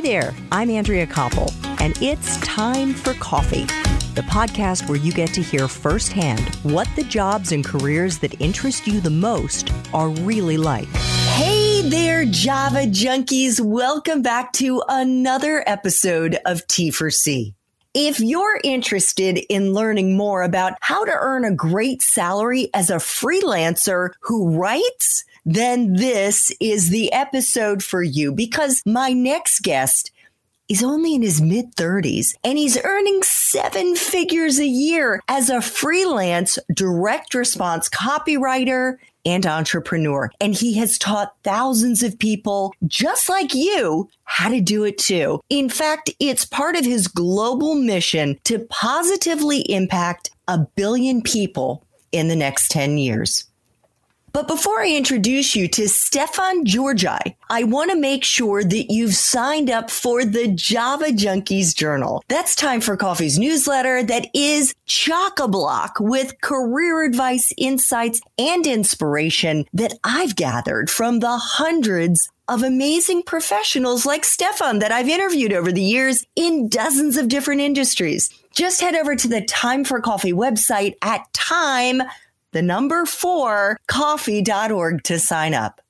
Hi there, I'm Andrea Koppel, and it's time for coffee, the podcast where you get to hear firsthand what the jobs and careers that interest you the most are really like. Hey there, Java junkies. Welcome back to another episode of T for C. If you're interested in learning more about how to earn a great salary as a freelancer who writes, then this is the episode for you because my next guest is only in his mid 30s and he's earning seven figures a year as a freelance direct response copywriter and entrepreneur. And he has taught thousands of people just like you how to do it too. In fact, it's part of his global mission to positively impact a billion people in the next 10 years. But before I introduce you to Stefan Georgi, I want to make sure that you've signed up for the Java Junkies Journal. That's Time for Coffee's newsletter that is chock a block with career advice, insights, and inspiration that I've gathered from the hundreds of amazing professionals like Stefan that I've interviewed over the years in dozens of different industries. Just head over to the Time for Coffee website at time the number four, coffee.org to sign up.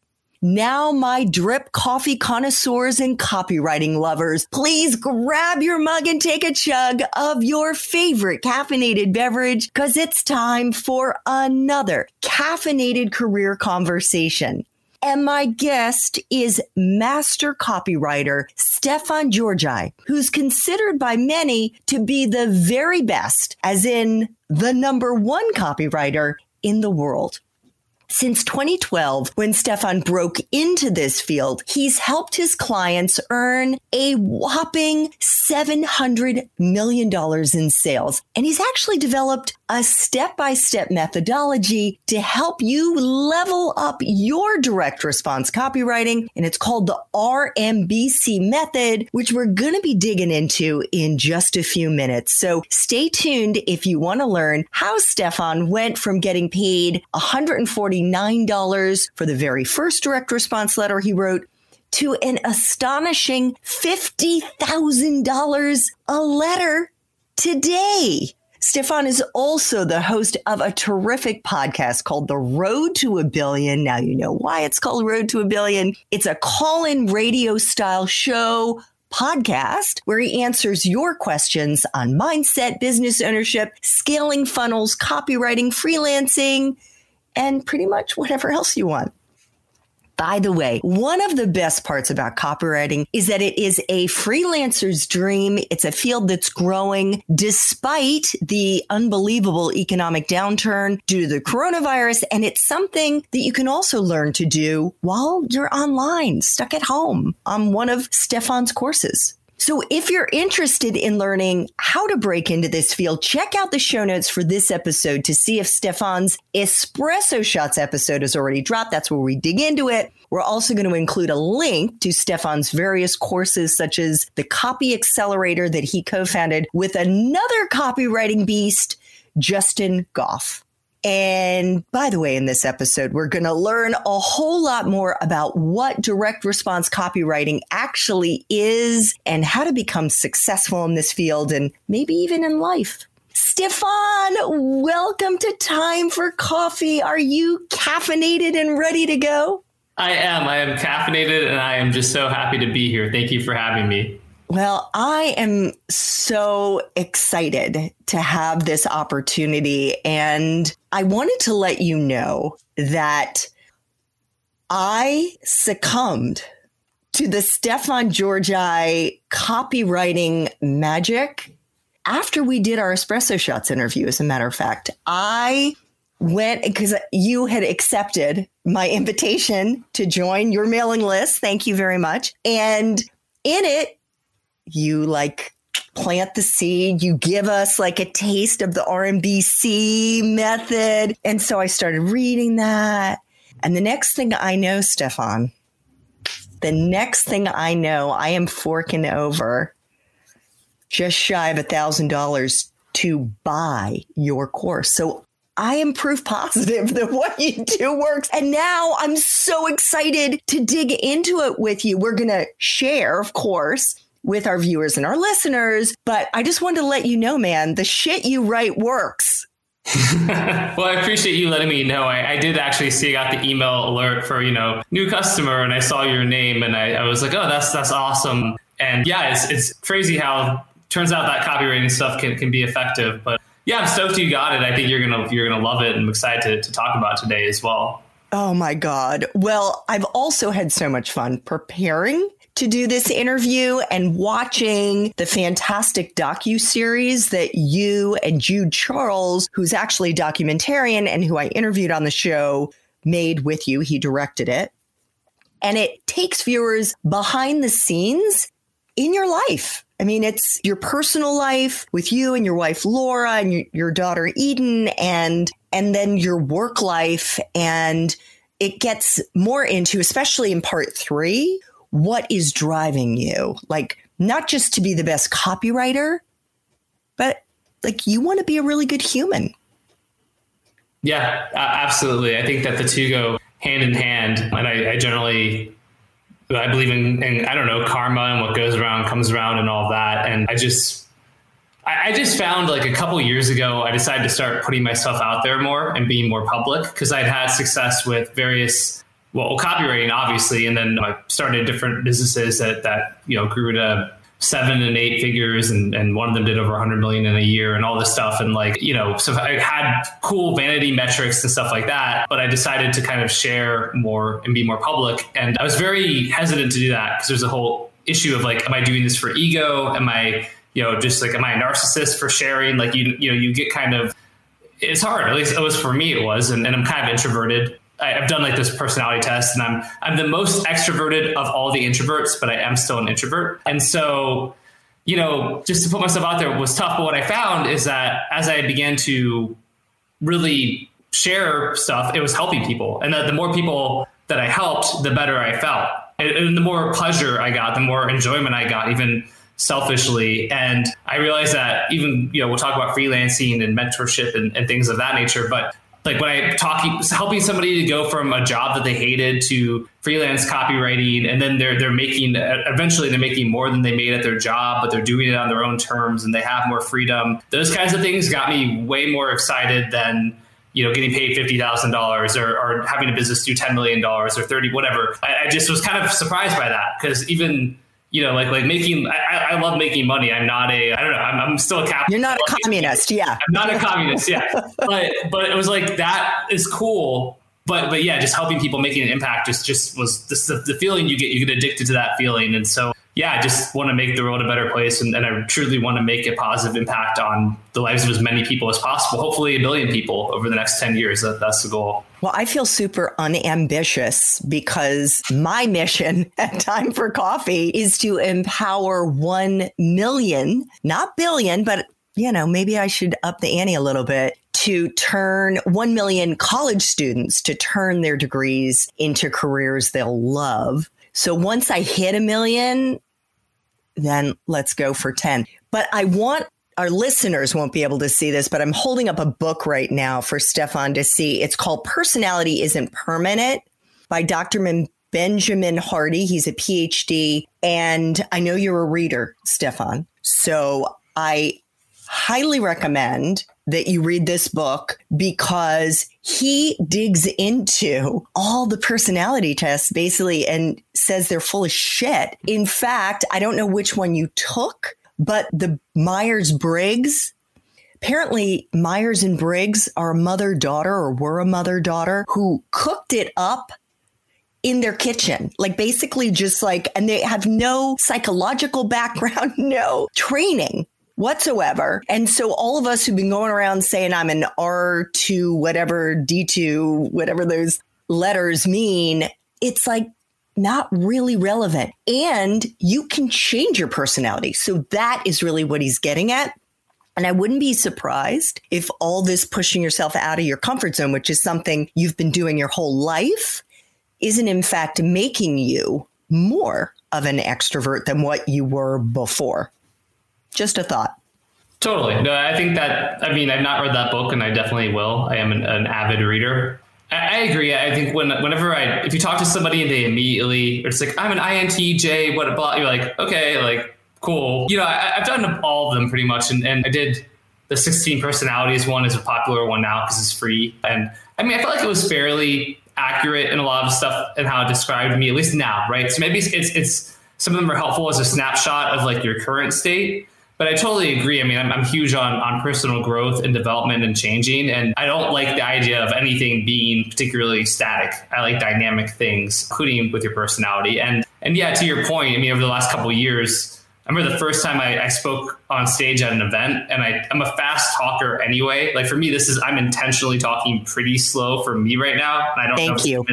Now, my drip coffee connoisseurs and copywriting lovers, please grab your mug and take a chug of your favorite caffeinated beverage because it's time for another caffeinated career conversation. And my guest is master copywriter Stefan Georgi, who's considered by many to be the very best, as in the number one copywriter in the world. Since 2012, when Stefan broke into this field, he's helped his clients earn a whopping $700 million in sales. And he's actually developed a step by step methodology to help you level up your direct response copywriting. And it's called the RMBC method, which we're going to be digging into in just a few minutes. So stay tuned if you want to learn how Stefan went from getting paid $149 for the very first direct response letter he wrote to an astonishing $50,000 a letter today. Stefan is also the host of a terrific podcast called The Road to a Billion. Now you know why it's called Road to a Billion. It's a call in radio style show podcast where he answers your questions on mindset, business ownership, scaling funnels, copywriting, freelancing, and pretty much whatever else you want. By the way, one of the best parts about copywriting is that it is a freelancer's dream. It's a field that's growing despite the unbelievable economic downturn due to the coronavirus. And it's something that you can also learn to do while you're online, stuck at home on one of Stefan's courses. So if you're interested in learning how to break into this field, check out the show notes for this episode to see if Stefan's Espresso Shots episode has already dropped. That's where we dig into it. We're also going to include a link to Stefan's various courses, such as the Copy Accelerator that he co-founded with another copywriting beast, Justin Goff. And by the way, in this episode, we're going to learn a whole lot more about what direct response copywriting actually is and how to become successful in this field and maybe even in life. Stefan, welcome to Time for Coffee. Are you caffeinated and ready to go? I am. I am caffeinated and I am just so happy to be here. Thank you for having me. Well, I am so excited to have this opportunity. And I wanted to let you know that I succumbed to the Stefan Georgi copywriting magic after we did our espresso shots interview. As a matter of fact, I went because you had accepted my invitation to join your mailing list. Thank you very much. And in it, you like plant the seed, you give us like a taste of the RMBC method. And so I started reading that. And the next thing I know, Stefan, the next thing I know, I am forking over just shy of a thousand dollars to buy your course. So I am proof positive that what you do works. And now I'm so excited to dig into it with you. We're going to share, of course, with our viewers and our listeners. But I just wanted to let you know, man, the shit you write works. well, I appreciate you letting me know. I, I, did actually see I got the email alert for you know new customer, and I saw your name, and I, I was like, oh, that's that's awesome. And yeah, it's it's crazy how turns out that copywriting stuff can, can be effective. But yeah, I'm stoked you got it. I think you're gonna you're gonna love it, and I'm excited to, to talk about today as well. Oh my God. Well, I've also had so much fun preparing to do this interview and watching the fantastic docu series that you and Jude Charles, who's actually a documentarian and who I interviewed on the show, made with you. He directed it. And it takes viewers behind the scenes in your life. I mean, it's your personal life with you and your wife Laura and your, your daughter Eden and and then your work life and it gets more into especially in part 3 what is driving you? Like, not just to be the best copywriter, but like you want to be a really good human. Yeah, absolutely. I think that the two go hand in hand. And I, I generally, I believe in, in, I don't know, karma and what goes around comes around and all that. And I just, I, I just found like a couple years ago, I decided to start putting myself out there more and being more public because I'd had success with various well, copywriting obviously, and then I started different businesses that that you know grew to seven and eight figures and, and one of them did over 100 million in a year and all this stuff and like you know so i had cool vanity metrics and stuff like that but i decided to kind of share more and be more public and i was very hesitant to do that because there's a whole issue of like am i doing this for ego? Am i you know just like am i a narcissist for sharing? Like you you know you get kind of it's hard at least it was for me it was and, and i'm kind of introverted I've done like this personality test, and I'm I'm the most extroverted of all the introverts, but I am still an introvert. And so, you know, just to put myself out there was tough. But what I found is that as I began to really share stuff, it was helping people, and that the more people that I helped, the better I felt, and, and the more pleasure I got, the more enjoyment I got, even selfishly. And I realized that even, you know, we'll talk about freelancing and mentorship and, and, things of that nature, but like when I talking helping somebody to go from a job that they hated to freelance copywriting, and then they're they're making eventually they're making more than they made at their job, but they're doing it on their own terms and they have more freedom. Those kinds of things got me way more excited than you know getting paid fifty thousand dollars or, or having a business do ten million dollars or thirty whatever. I, I just was kind of surprised by that because even you know, like like making. I, I love making money. I'm not a. I don't know. I'm, I'm still a capitalist. You're not a communist. Yeah. I'm not a communist. Yeah. but but it was like that is cool. But but yeah, just helping people, making an impact, just just was this, the, the feeling you get. You get addicted to that feeling, and so yeah, I just want to make the world a better place, and, and, I truly want to make a positive impact on the lives of as many people as possible. Hopefully, a billion people over the next ten years. That, that's the goal. Well, I feel super unambitious because my mission at Time for Coffee is to empower one million, not billion, but you know, maybe I should up the ante a little bit to turn 1 million college students to turn their degrees into careers they'll love so once I hit a million, then let's go for 10. But I want our listeners won't be able to see this, but I'm holding up a book right now for Stefan to see. It's called Personality Isn't Permanent by Dr. Benjamin Hardy. He's a PhD. And I know you're a reader, Stefan. So I highly recommend that you read this book because he digs into all the personality tests basically and says they're full of shit. In fact, I don't know which one you took, but the Myers Briggs apparently Myers and Briggs are a mother daughter or were a mother daughter who cooked it up in their kitchen, like basically just like, and they have no psychological background, no training whatsoever. And so all of us who've been going around saying I'm an R2, whatever, D2, whatever those letters mean, it's like not really relevant. And you can change your personality. So that is really what he's getting at. And I wouldn't be surprised if all this pushing yourself out of your comfort zone, which is something you've been doing your whole life, isn't in fact making you more of an extrovert than what you were before. Just a thought. Totally. No, I think that, I mean, I've not read that book and I definitely will. I am an, an avid reader. I, I, agree. I think when, whenever I, if you talk to somebody and they immediately, it's like, I'm an INTJ, what, blah, you're like, okay, like, cool. You know, I, have done all of them pretty much. And, and I did the 16 personalities one is a popular one now because it's free. And I mean, I felt like it was fairly accurate in a lot of stuff and how it described me, at least now, right? So maybe it's, it's some of them are helpful as a snapshot of like your current state but I totally agree. I mean, I'm, I'm, huge on, on personal growth and development and changing. And I don't like the idea of anything being particularly static. I like dynamic things, including with your personality. And, and yeah, to your point, I mean, over the last couple years, I remember the first time I, I, spoke on stage at an event, and I, I'm a fast talker anyway. Like for me, this is I'm intentionally talking pretty slow for me right now. I don't Thank you.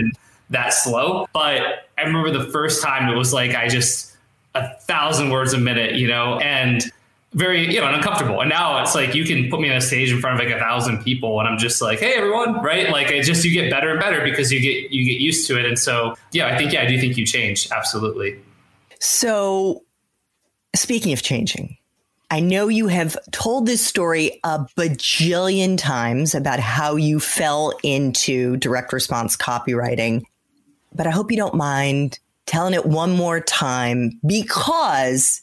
that slow, but I remember the first time it was like I just a thousand words a minute, you know, and very you know uncomfortable. And now it's like you can put me on a stage in front of like a thousand people and i'm just like hey everyone right? Like it just you get better and better because you get you get used to it. And so yeah i think yeah i do think you change. Absolutely. So speaking of changing I know you have told this story a bajillion times about how you fell into direct response copywriting, but I hope you don't mind telling it one more time because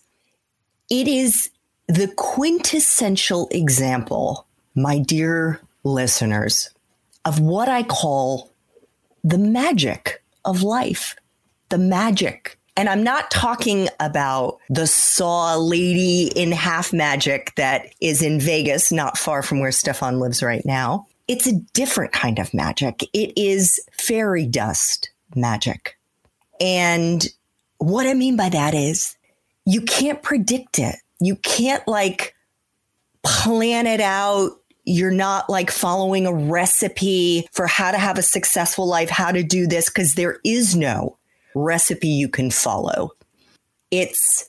it is the quintessential example, my dear listeners, of what I call the magic of life, the magic. And I'm not talking about the saw lady in half magic that is in Vegas, not far from where Stefan lives right now. It's a different kind of magic. It is fairy dust magic. And what I mean by that is you can't predict it you can't like plan it out. You're not like following a recipe for how to have a successful life, how to do this, because there is no recipe you can follow. It's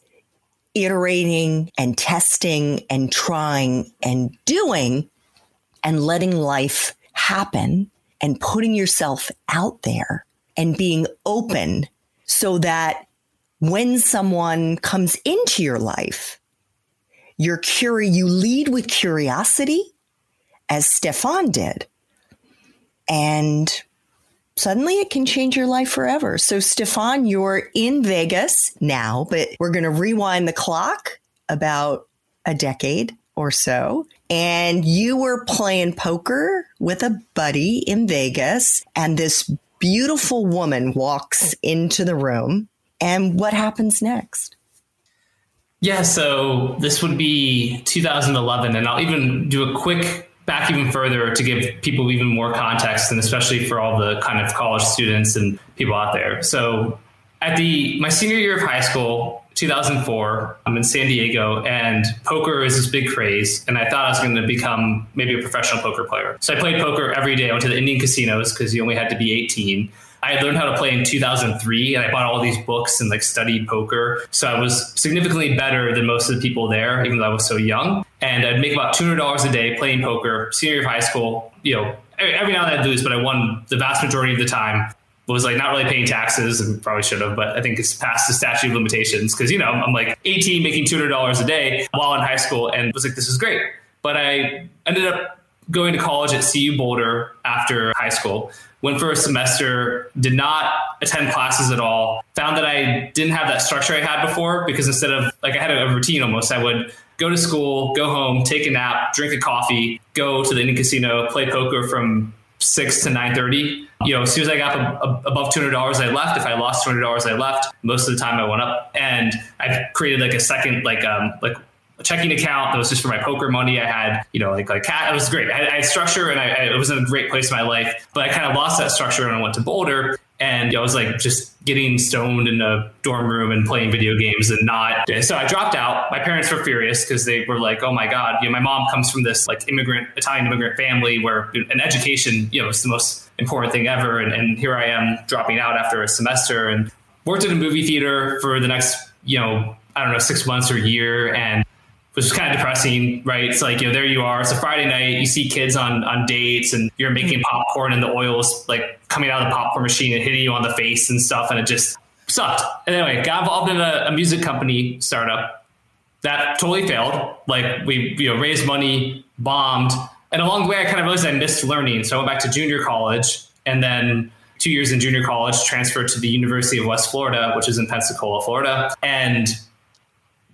iterating and testing and trying and doing and letting life happen and putting yourself out there and being open so that when someone comes into your life, you're curious, you lead with curiosity, as Stefan did. And suddenly it can change your life forever. So, Stefan, you're in Vegas now, but we're going to rewind the clock about a decade or so. And you were playing poker with a buddy in Vegas, and this beautiful woman walks into the room. And what happens next? Yeah, so this would be 2011, and I'll even do a quick back even further to give people even more context, and especially for all the kind of college students and people out there. So, at the my senior year of high school, 2004, I'm in San Diego, and poker is this big craze, and I thought I was going to become maybe a professional poker player. So I played poker every day. I went to the Indian casinos because you only had to be 18. I learned how to play in 2003 and I bought all these books and like studied poker. So I was significantly better than most of the people there, even though I was so young. And I'd make about $200 a day playing poker, senior year of high school. You know, every now and then I'd lose, but I won the vast majority of the time. Was like not really paying taxes and probably should have, but I think it's past the statute of limitations because, you know, I'm like 18 making $200 a day while in high school and was like, this is great. But I ended up going to college at CU Boulder after high school went for a semester, did not attend classes at all, found that I didn't have that structure I had before because instead of like I had a routine almost, I would go to school, go home, take a nap, drink a coffee, go to the Indian casino, play poker from six to nine thirty. You know, as soon as I got above two hundred dollars, I left. If I lost two hundred dollars, I left. Most of the time, I went up, and I created like a second, like um, like a checking account that was just for my poker money. I had, you know, like like cat. It was great. I, I had structure, and I, I, it was in a great place in my life. But I kind of lost that structure when I went to Boulder, and you know, I was like just getting stoned in a dorm room and playing video games and not. So I dropped out. My parents were furious because they were like, "Oh my god, you know, my mom comes from this like immigrant Italian immigrant family where an education, you know, is the most important thing ever, and, and here I am dropping out after a semester and worked at a movie theater for the next, you know." I don't know, six months or a year, and which is kind of depressing, right? It's like, you know, there you are. It's a Friday night. You see kids on, on dates and you're making mm-hmm. popcorn and the oil's like coming out of the popcorn machine and hitting you on the face and stuff. And it just sucked. And anyway, got involved in a, a music company startup that totally failed. Like we, you know, raised money, bombed. And along the way, I kind of realized I missed learning. So I went back to junior college and then two years in junior college, transferred to the University of West Florida, which is in Pensacola, Florida. And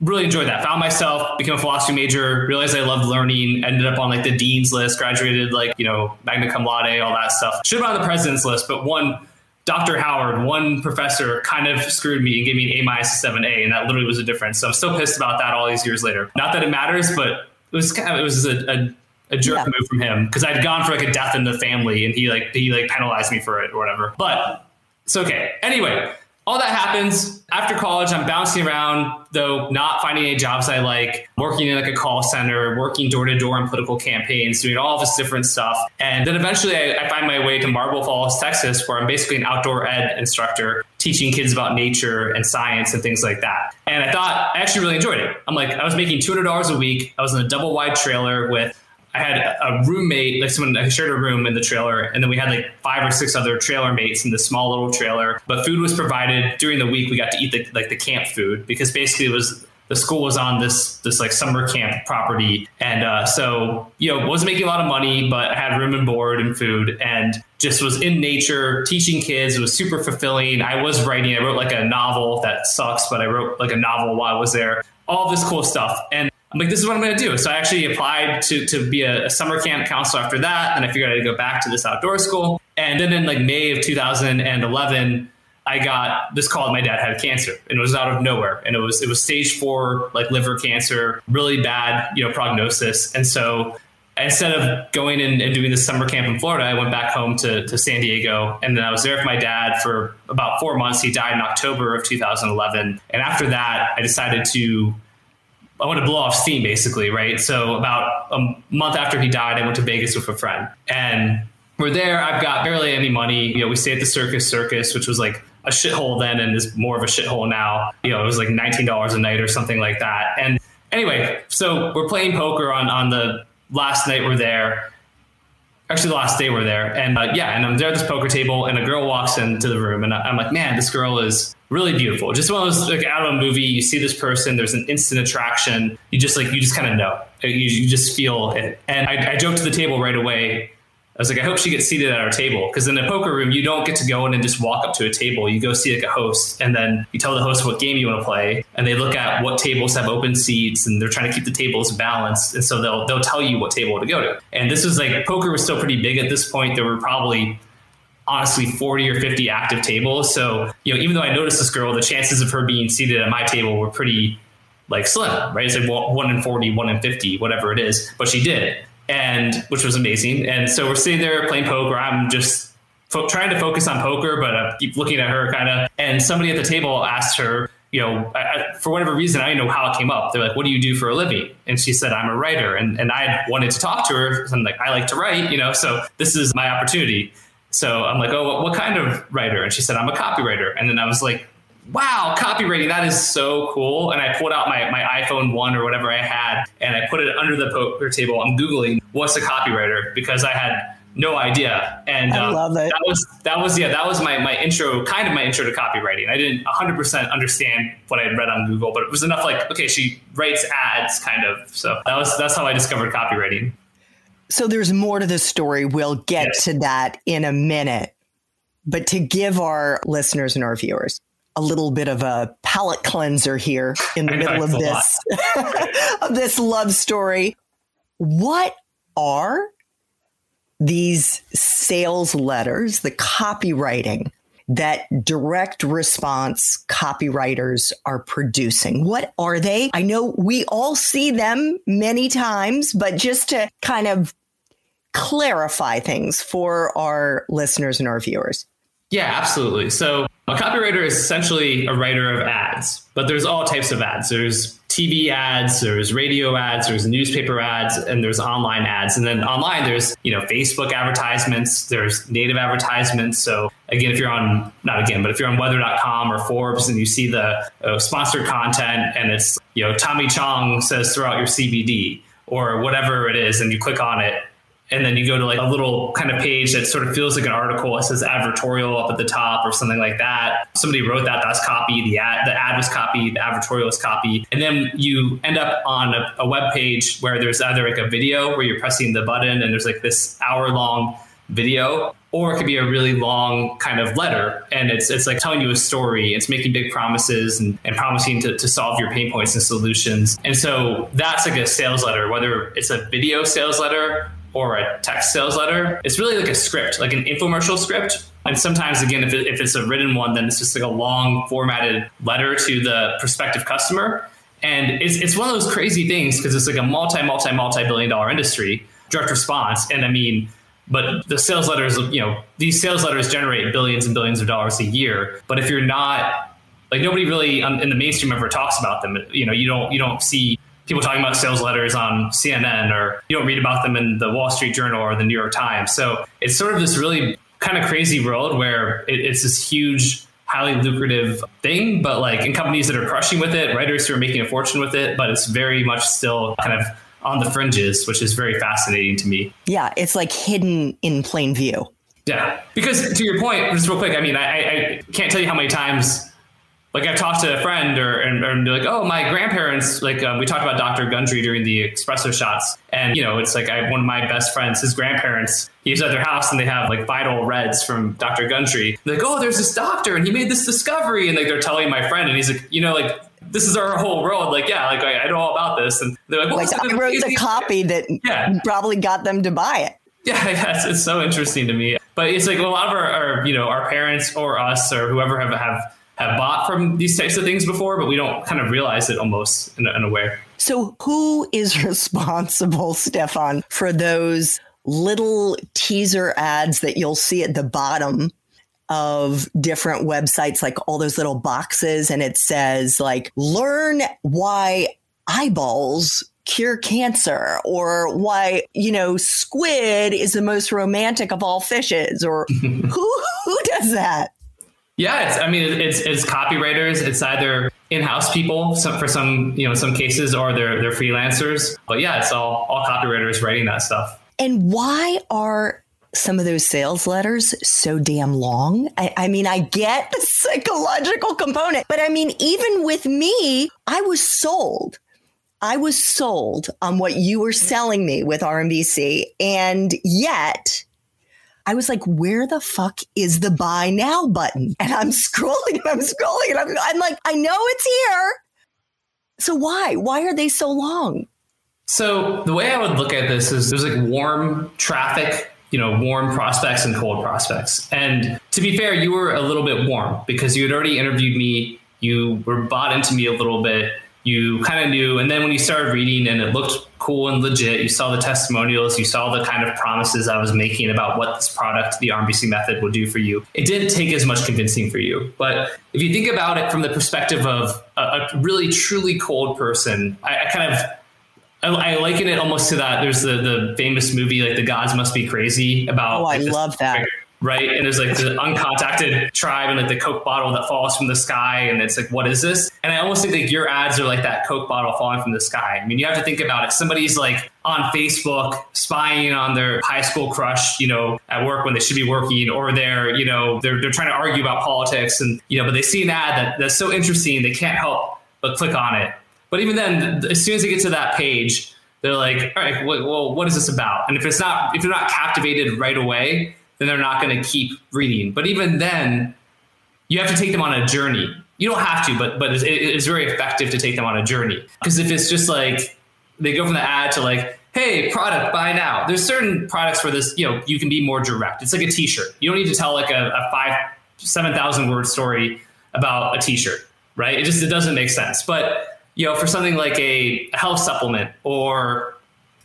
really enjoyed that. Found myself, became a philosophy major, realized I loved learning, ended up on like the dean's list, graduated like, you know, magna cum laude, all that stuff. Should have been on the president's list, but one Dr. Howard, one professor kind of screwed me and gave me an A minus to 7A, and that literally was a difference. So I'm still pissed about that all these years later. Not that it matters, but it was kind of it was a, a, a jerk yeah. move from him because I'd gone for like a death in the family, and he like he like penalized me for it or whatever. But it's okay. Anyway, all that happens after college. I'm bouncing around, though, not finding any jobs I like, working in like a call center, working door to door in political campaigns, doing all this different stuff. And then eventually I, I, find my way to Marble Falls, Texas, where I'm basically an outdoor ed instructor teaching kids about nature and science and things like that. And I thought I actually really enjoyed it. I'm like, I was making $200 a week. I was in a double wide trailer with I had a roommate, like someone I shared a room in the trailer, and then we had like five or six other trailer mates in this small little trailer. But food was provided during the week. We got to eat the like the camp food because basically it was the school was on this this like summer camp property, and uh, so you know wasn't making a lot of money, but I had room and board and food, and just was in nature teaching kids. It was super fulfilling. I was writing. I wrote like a novel that sucks, but I wrote like a novel while I was there. All this cool stuff, and I'm like, this is what I'm going to do. So I actually applied to, to be a, a, summer camp counselor after that. And I figured I'd go back to this outdoor school. And then in like May of 2011, I got this call that my dad had cancer and it was out of nowhere. And it was, it was stage four, like liver cancer, really bad, you know, prognosis. And so instead of going in and doing this summer camp in Florida, I went back home to, to San Diego. And then I was there with my dad for about four months. He died in October of 2011. And after that, I decided to I want to blow off steam basically, right? So about a month after he died, I went to Vegas with a friend and we're there. I've got barely any money. You know, we stay at the Circus Circus, which was like a shithole then and is more of a shithole now. You know, it was like $19 a night or something like that. And anyway, so we're playing poker on, on the last night we're there. Actually, the last day we're there. And uh, yeah, and I'm there at this poker table and a girl walks into the room and I'm like, man, this girl is really beautiful. Just one of those like out of a movie, you see this person, there's an instant attraction. You just like you just kind of know. You, you, just feel it. And I, I joked to the table right away. I was like, I hope she gets seated at our table because in a poker room, you don't get to go in and just walk up to a table. You go see like a host, and then you tell the host what game you want to play, and they look at what tables have open seats, and they're trying to keep the tables balanced, and so they'll they'll tell you what table to go to. And this was like poker was still pretty big at this point. There were probably honestly 40 or 50 active tables. So, you know, even though I noticed this girl, the chances of her being seated at my table were pretty like slim, right? It's like one in 40, one in 50, whatever it is, but she did. And which was amazing. And so we're sitting there playing poker. I'm just fo- trying to focus on poker, but I keep looking at her kind of. And somebody at the table asked her, you know, I, for whatever reason, I didn't know how it came up. They're like, "What do you do for a living?" And she said, "I'm a writer." And and I wanted to talk to her. I'm like, "I like to write," you know. So this is my opportunity. So I'm like, oh, what, what kind of writer? And she said, I'm a copywriter. And then I was like, wow, copywriting, that is so cool. And I pulled out my, my iPhone 1 or whatever I had and I put it under the poker table. I'm Googling what's a copywriter because I had no idea. And I um, love it. that was, that was, yeah, that was my, my intro, kind of my intro to copywriting. I didn't 100% understand what I had read on Google, but it was enough like, okay, she writes ads kind of. So that was, that's how I discovered copywriting. So there's more to the story. We'll get yes. to that in a minute. But to give our listeners and our viewers a little bit of a palate cleanser here in the middle of this of this love story, what are these sales letters, the copywriting that direct response copywriters are producing. What are they? I know we all see them many times, but just to kind of clarify things for our listeners and our viewers? Yeah, absolutely. So a copywriter is essentially a writer of ads, but there's all types of ads. There's TV ads, there's radio ads, there's newspaper ads, and there's online ads. And then online, there's you know Facebook advertisements, there's native advertisements. So again, if you're on not again, but if you're on Weather.com or Forbes and you see the uh, sponsored content and it's you know Tommy Chong says throughout your CBD or whatever it is, and you click on it, and then you go to like a little kind of page that sort of feels like an article. It says advertorial up at the top or something like that. Somebody wrote that. That's copy. The ad, the ad was copy. The advertorial is copy. And then you end up on a, a web page where there's either like a video where you're pressing the button and there's like this hour long video or it could be a really long kind of letter and it's it's like telling you a story it's making big promises and, and promising to, to solve your pain points and solutions and so that's like a sales letter whether it's a video sales letter or a text sales letter. It's really like a script like an infomercial script. And sometimes again if, it, if it's a written one then it's just like a long formatted letter to the prospective customer. And it's, it's one of those crazy things because it's like a multi multi multi billion dollar industry direct response. And i mean but the sales letters, you know, these sales letters generate billions and billions of dollars a year. But if you're not like nobody really um, in the mainstream ever talks about them, you know, you don't you don't see people talking about sales letters on CNN or you don't read about them in the Wall Street Journal or the New York Times. So it's sort of this really kind of crazy world where it, it's this huge highly lucrative thing, but like in companies that are crushing with it, writers who are making a fortune with it, but it's very much still kind of on the fringes, which is very fascinating to me. Yeah, it's like hidden in plain view. Yeah, because to your point, just real quick, I mean, I, I can't tell you how many times, like I've talked to a friend or and, and like, oh, my grandparents, like um, we talked about Dr. Gundry during the espresso shots, and you know, it's like I, one of my best friends, his grandparents, he's at their house and they have like vital reds from Dr. Gundry. They're like, oh, there's this doctor and he made this discovery, and like they're telling my friend, and he's like, you know, like this is our whole world. Like, yeah, like I, I know all about this. And they're like, well, like I wrote the copy that yeah. probably got them to buy it. Yeah, yeah it's, it's, so interesting to me. But it's like a lot of our, our, you know, our parents or us or whoever have, have, have bought from these types of things before, but we don't kind of realize it almost in in a way. So who is responsible, Stefan, for those little teaser ads that you'll see at the bottom of different websites, like all those little boxes, and it says, like, learn why eyeballs cure cancer or why you know squid is the most romantic of all fishes or who who does that yeah it's i mean it's it's copywriters it's either in-house people some, for some you know some cases or they're they're freelancers but yeah it's all all copywriters writing that stuff and why are some of those sales letters so damn long. I, I, mean, I get the psychological component, but I mean, even with me, I was sold. I was sold on what you were selling me with RMBC. And yet, I was like, where the fuck is the buy now button? And I'm scrolling and I'm scrolling and I'm, I'm like, I know it's here. So why? Why are they so long? So the way I would look at this is there's like warm traffic you know, warm prospects and cold prospects. And to be fair, you were a little bit warm because you had already interviewed me. You were bought into me a little bit. You kind of knew. And then when you started reading and it looked cool and legit, you saw the testimonials, you saw the kind of promises I was making about what this product, the RMBC method, would do for you. It didn't take as much convincing for you. But if you think about it from the perspective of a, a really, truly cold person, I, I kind of I, I liken it almost to that. There's the the famous movie like the gods must be crazy about. Oh, I like, love that. Right, and there's like the uncontacted tribe and like the Coke bottle that falls from the sky, and it's like, what is this? And I almost think like your ads are like that Coke bottle falling from the sky. I mean, you have to think about it. Somebody's like on Facebook spying on their high school crush, you know, at work when they should be working, or they're, you know, they're they're trying to argue about politics, and you know, but they see an ad that, that's so interesting they can't help but click on it but even then, as soon as they get to that page, they're like, all right, well, what is this about? And if it's not, if you're not captivated right away, then they're not going to keep reading. But even then, you have to take them on a journey. You don't have to, but but it's, it's very effective to take them on a journey. Because if it's just like they go from the ad to like, hey, product, buy now. There's certain products where this, you know, you can be more direct. It's like a T-shirt. You don't need to tell like a, a five, seven thousand word story about a T-shirt, right? It just it doesn't make sense. But you know, for something like a health supplement or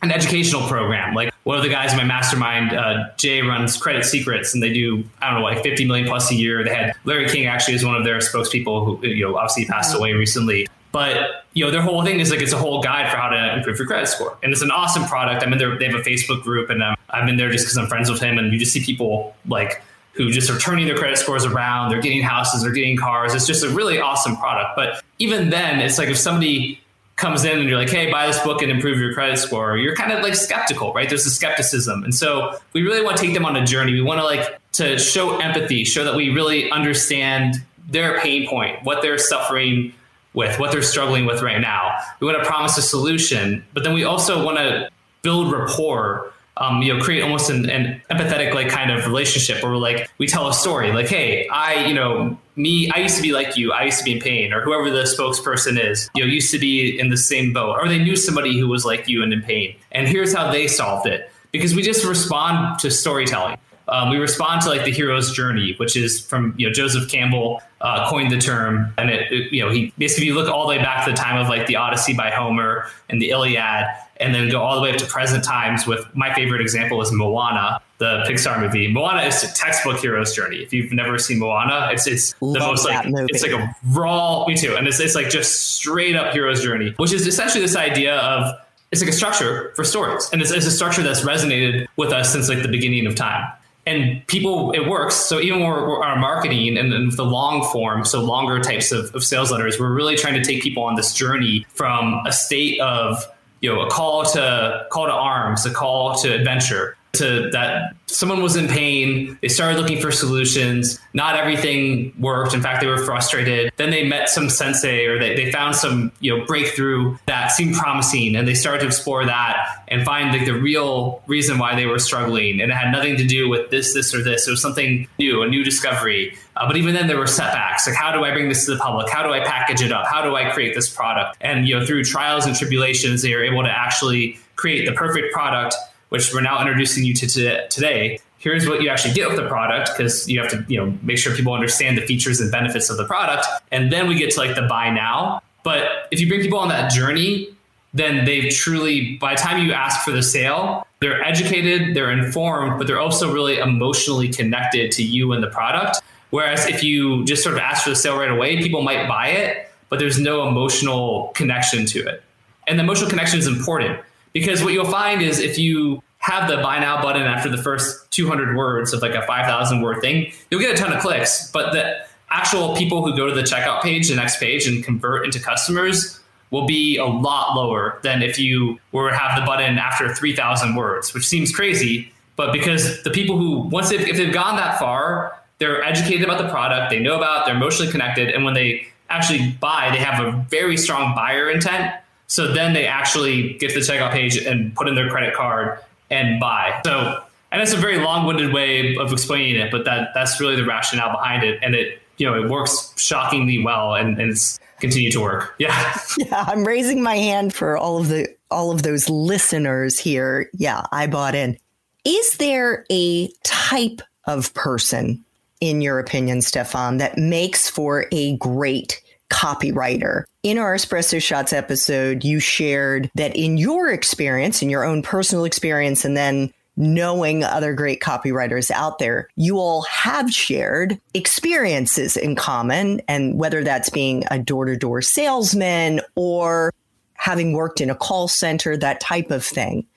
an educational program. Like one of the guys in my mastermind, uh, Jay runs Credit Secrets, and they do I don't know like 50 million plus a year. They had Larry King actually is one of their spokespeople who you know obviously passed away recently. But you know their whole thing is like it's a whole guide for how to improve your credit score, and it's an awesome product. I'm in there; they have a Facebook group, and um, I'm in there just because I'm friends with him, and you just see people like who just are turning their credit scores around. They're getting houses, they're getting cars. It's just a really awesome product. But even then, it's like if somebody comes in and you're like, hey, buy this book and improve your credit score, you're kind of like skeptical, right? There's a skepticism. And so we really want to take them on a journey. We want to like to show empathy, show that we really understand their pain point, what they're suffering with, what they're struggling with right now. We want to promise a solution, but then we also want to build rapport um, you know, create almost an, an, empathetic like kind of relationship where we're like, we tell a story like, hey, I, you know, me, I used to be like you, I used to be in pain, or whoever the spokesperson is, you know, used to be in the same boat, or they knew somebody who was like you and in pain. And here's how they solved it. Because we just respond to storytelling. Um, we respond to like the hero's journey, which is from you know Joseph Campbell uh, coined the term, and it, it, you know he basically you look all the way back to the time of like the Odyssey by Homer and the Iliad, and then go all the way up to present times. With my favorite example is Moana, the Pixar movie. Moana is a textbook hero's journey. If you've never seen Moana, it's it's Love the most like movie. it's like a raw me too, and it's it's like just straight up hero's journey, which is essentially this idea of it's like a structure for stories, and it's, it's a structure that's resonated with us since like the beginning of time and people it works. So even when we're, our marketing and, and, the long form so longer types of, of, sales letters we're really trying to take people on this journey from a state of you know a call to call to arms a call to adventure to that someone was in pain they started looking for solutions not everything worked. In fact they were frustrated. Then they met some sensei or they, they found some you know breakthrough that seemed promising and they started to explore that and find like the real reason why they were struggling. And it had nothing to do with this this or this. It was something new a new discovery. Uh, but even then there were setbacks. Like how do i bring this to the public? How do i package it up? How do i create this product? And you know through trials and tribulations they are able to actually create the perfect product which we're now introducing you to today. Here's what you actually get with the product because you have to, you know, make sure people understand the features and benefits of the product. And then we get to like the buy now. But if you bring people on that journey, then they've truly, by the time you ask for the sale, they're educated, they're informed, but they're also really emotionally connected to you and the product. Whereas if you just sort of ask for the sale right away, people might buy it, but there's no emotional connection to it. And the emotional connection is important because what you'll find is if you have the buy now button after the first 200 words of like a 5,000 word thing, you'll get a ton of clicks. But the actual people who go to the checkout page, the next page, and convert into customers will be a lot lower than if you were to have the button after 3,000 words, which seems crazy. But because the people who, once they've, if they've gone that far, they're educated about the product, they know about, they're emotionally connected, and when they actually buy, they have a very strong buyer intent so then they actually get to the checkout page and put in their credit card and buy. So, and it's a very long-winded way of explaining it, but that that's really the rationale behind it, and it you know it works shockingly well, and, and it's continued to work. Yeah, yeah. I'm raising my hand for all of the all of those listeners here. Yeah, I bought in. Is there a type of person, in your opinion, Stefan, that makes for a great copywriter. In our Espresso Shots episode, you shared that in your experience, in your own personal experience, and then knowing other great copywriters out there, you all have shared experiences in common. And whether that's being a door to door salesman or having worked in a call center, that type of thing.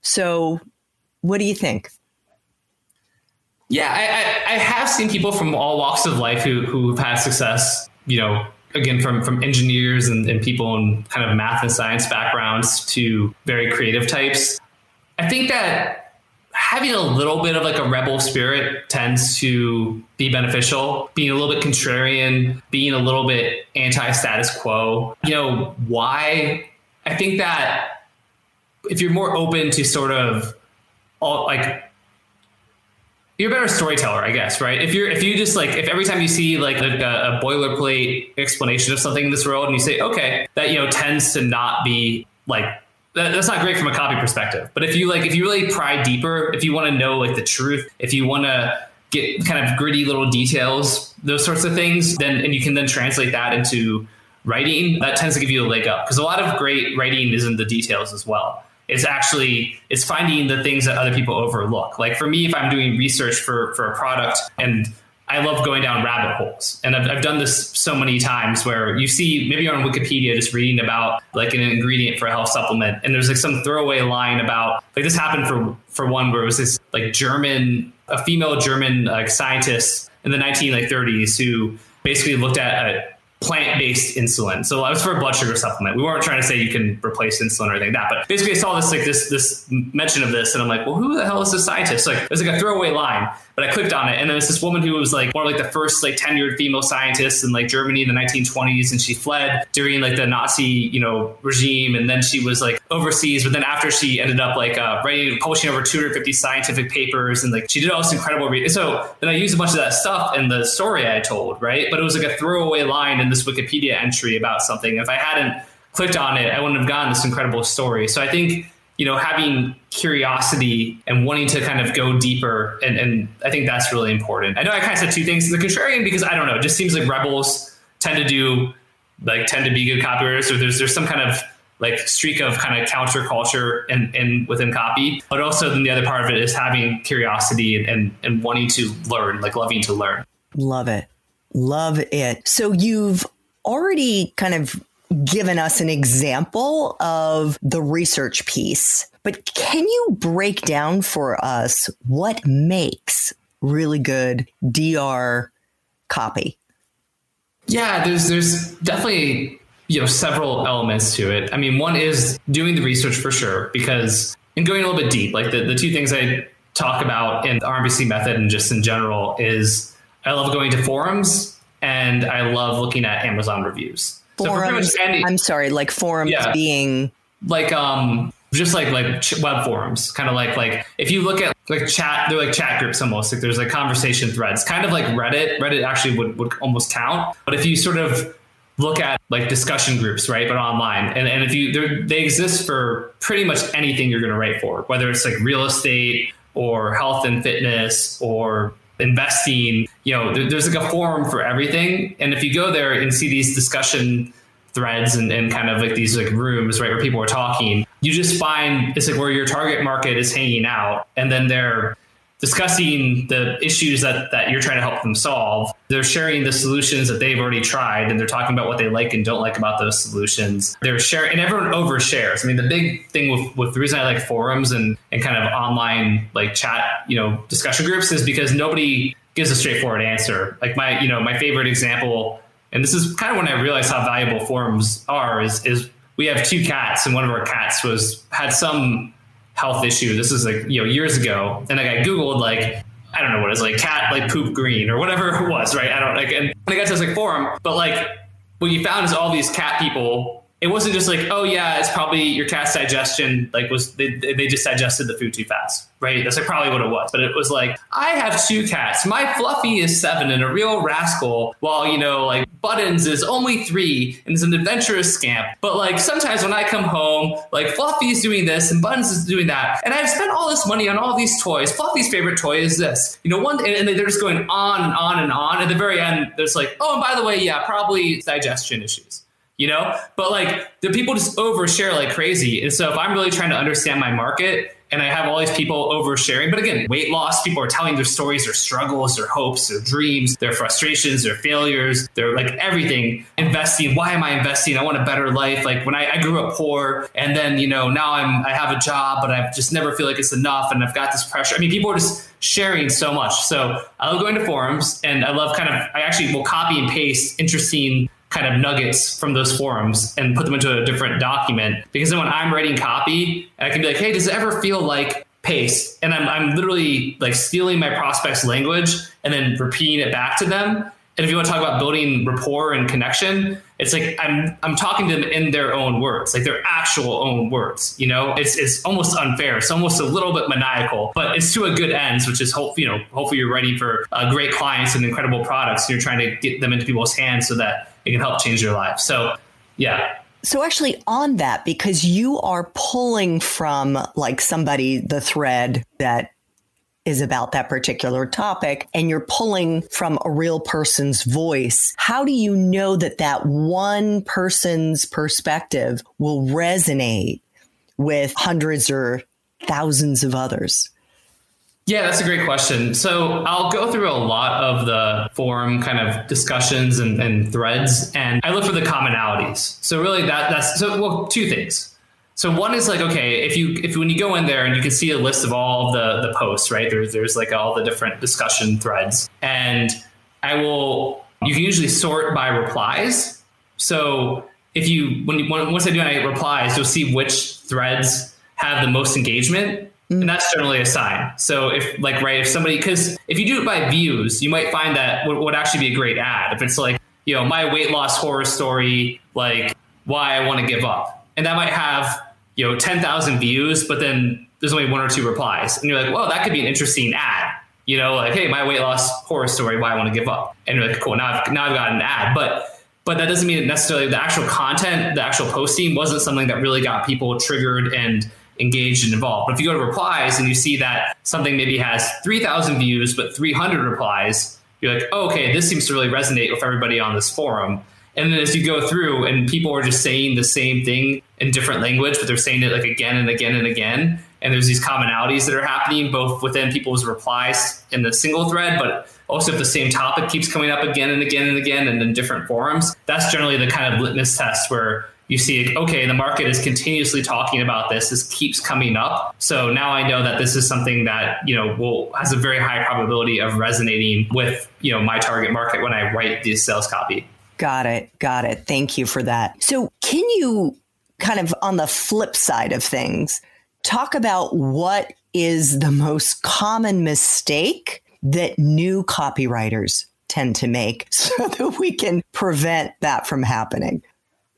So, what do you think? Yeah, I, I, I have seen people from all walks of life who, who've had success, you know, again from from engineers and, and people in kind of math and science backgrounds to very creative types. I think that having a little bit of like a rebel spirit tends to be beneficial. Being a little bit contrarian, being a little bit anti status quo. You know, why? I think that if you're more open to sort of all like you're a better storyteller, I guess, right? If you're if you just like if every time you see like a, a, boilerplate explanation of something in this world and you say, okay, that you know tends to not be like that, that's not great from a copy perspective. But if you like if you really pry deeper, if you want to know like the truth, if you want to get kind of gritty little details, those sorts of things, then and you can then translate that into writing, that tends to give you a leg up because a lot of great writing is in the details as well it's actually it's finding the things that other people overlook. Like for me if i'm doing research for for a product and i love going down rabbit holes and I've, I've done this so many times where you see maybe on wikipedia just reading about like an ingredient for a health supplement and there's like some throwaway line about like this happened for for one where it was this like german a female german like scientist in the 1930s who basically looked at a plant based insulin. So I was for a blood sugar supplement. We weren't trying to say you can replace insulin or anything like that. But basically, I saw this like this this mention of this, and I'm like, well, who the hell is this scientist? Like, there's like a throwaway line, but I clicked on it, and there's this woman who was like one of like the first like tenured female scientists in like Germany in the 1920s, and she fled during like the Nazi you know regime, and then she was like overseas. But then after she ended up like uh, writing, publishing over 250 scientific papers, and like she did all this incredible. Re- so then I used a bunch of that stuff in the story I told, right? But it was like a throwaway line in this Wikipedia entry about something. If I hadn't clicked on it, I wouldn't have gotten this incredible story. So I think you know having curiosity and wanting to kind of go deeper, and, and I think that's really important. I know I kind of said two things: the contrarian because I don't know, it just seems like rebels tend to do like tend to be good copywriters, or there's there's some kind of like streak of kind of counterculture and and within copy. But also then the other part of it is having curiosity and, and and wanting to learn like loving to learn. Love it. Love it. So you've already kind of given us an example of the research piece but can you break down for us what makes really good dr copy yeah there's there's definitely you know several elements to it. I mean, one is doing the research for sure, because and going a little bit deep, like the, the two things I talk about in the RMBC method and just in general is I love going to forums and I love looking at Amazon reviews. Forums. So any, I'm sorry, like forums yeah, being like um just like like web forums, kind of like like if you look at like chat, they're like chat groups almost. Like there's like conversation threads, kind of like Reddit. Reddit actually would would almost count, but if you sort of look at like discussion groups, right? But online. And, and if you, they exist for pretty much anything you're going to write for, whether it's like real estate or health and fitness or investing, you know, there, there's like a forum for everything. And if you go there and see these discussion threads and, and kind of like these like rooms, right, where people are talking, you just find it's like where your target market is hanging out. And then they're discussing the issues that, that you're trying to help them solve. They're sharing the solutions that they've already tried and they're talking about what they like and don't like about those solutions. They're sharing and everyone overshares. I mean, the big thing with, with the reason I like forums and, and kind of online like chat, you know, discussion groups is because nobody gives a straightforward answer. Like my, you know, my favorite example, and this is kind of when I realized how valuable forums are is, is we have two cats and one of our cats was had some health issue. This is like you know years ago, and I googled like I don't know what it's like cat like poop green or whatever it was, right? I don't like, and I got to this like forum, but like what you found is all these cat people it wasn't just like, oh yeah, it's probably your cat's digestion like was they, they just digested the food too fast, right? That's like probably what it was. But it was like, I have two cats. My Fluffy is seven and a real rascal, while you know like Buttons is only three and is an adventurous scamp. But like sometimes when I come home, like Fluffy's doing this and Buttons is doing that, and I've spent all this money on all these toys. Fluffy's favorite toy is this, you know, one, and, and they're just going on and on and on. At the very end, there's like, oh, and by the way, yeah, probably digestion issues you know? But like the people just overshare like crazy. And so if i'm really trying to understand my market and i have all these people oversharing but again weight loss people are telling their stories their struggles their hopes their dreams their frustrations their failures their like everything. Investing why am i investing? I want a better life. Like when I, I grew up poor and then you know now i'm i have a job but i just never feel like it's enough and i've got this pressure. I mean people are just sharing so much. So i love going to forums and i love kind of i actually will copy and paste interesting kind of nuggets from those forums and put them into a different document. Because then when I'm writing copy, I can be like, hey, does it ever feel like paste? And I'm, I'm literally like stealing my prospect's language and then repeating it back to them. And if you want to talk about building rapport and connection, it's like I'm I'm talking to them in their own words, like their actual own words. You know, it's it's almost unfair. It's almost a little bit maniacal, but it's to a good end, which is hope you know hopefully you're writing for uh, great clients and incredible products, and you're trying to get them into people's hands so that it can help change your life. So, yeah. So, actually, on that, because you are pulling from like somebody, the thread that is about that particular topic and you're pulling from a real person's voice, how do you know that that one person's perspective will resonate with hundreds or thousands of others? Yeah, that's a great question. So I'll go through a lot of the forum kind of discussions and, and threads, and I look for the commonalities. So really, that that's so well, two things. So one is like, okay, if you if when you go in there and you can see a list of all of the the posts, right? There's there's like all the different discussion threads, and I will you can usually sort by replies So if you when you once I do my replies, you'll see which threads have the most engagement. Mm. And that's generally a sign. So if like right, if somebody because if you do it by views, you might find that would, would actually be a great ad. If it's like you know my weight loss horror story, like why I want to give up, and that might have you know ten thousand views, but then there's only one or two replies, and you're like, well, that could be an interesting ad. You know, like hey, my weight loss horror story, why I want to give up, and you're like, cool, now I've now I've got an ad, but but that doesn't mean necessarily the actual content, the actual posting wasn't something that really got people triggered and engaged and involved. But if you go to replies and you see that something maybe has 3,000 views, but 300 replies, you're like, oh, okay, this seems to really resonate with everybody on this forum. And then as you go through and people are just saying the same thing in different language, but they're saying it like again and again and again. And there's these commonalities that are happening both within people's replies in the single thread, but also if the same topic keeps coming up again and again and again and in different forums, that's generally the kind of litmus test where you see, okay, the market is continuously talking about this. This keeps coming up. So now I know that this is something that, you know, will has a very high probability of resonating with, you know, my target market when I write this sales copy. Got it. Got it. Thank you for that. So can you kind of on the flip side of things, talk about what is the most common mistake that new copywriters tend to make so that we can prevent that from happening?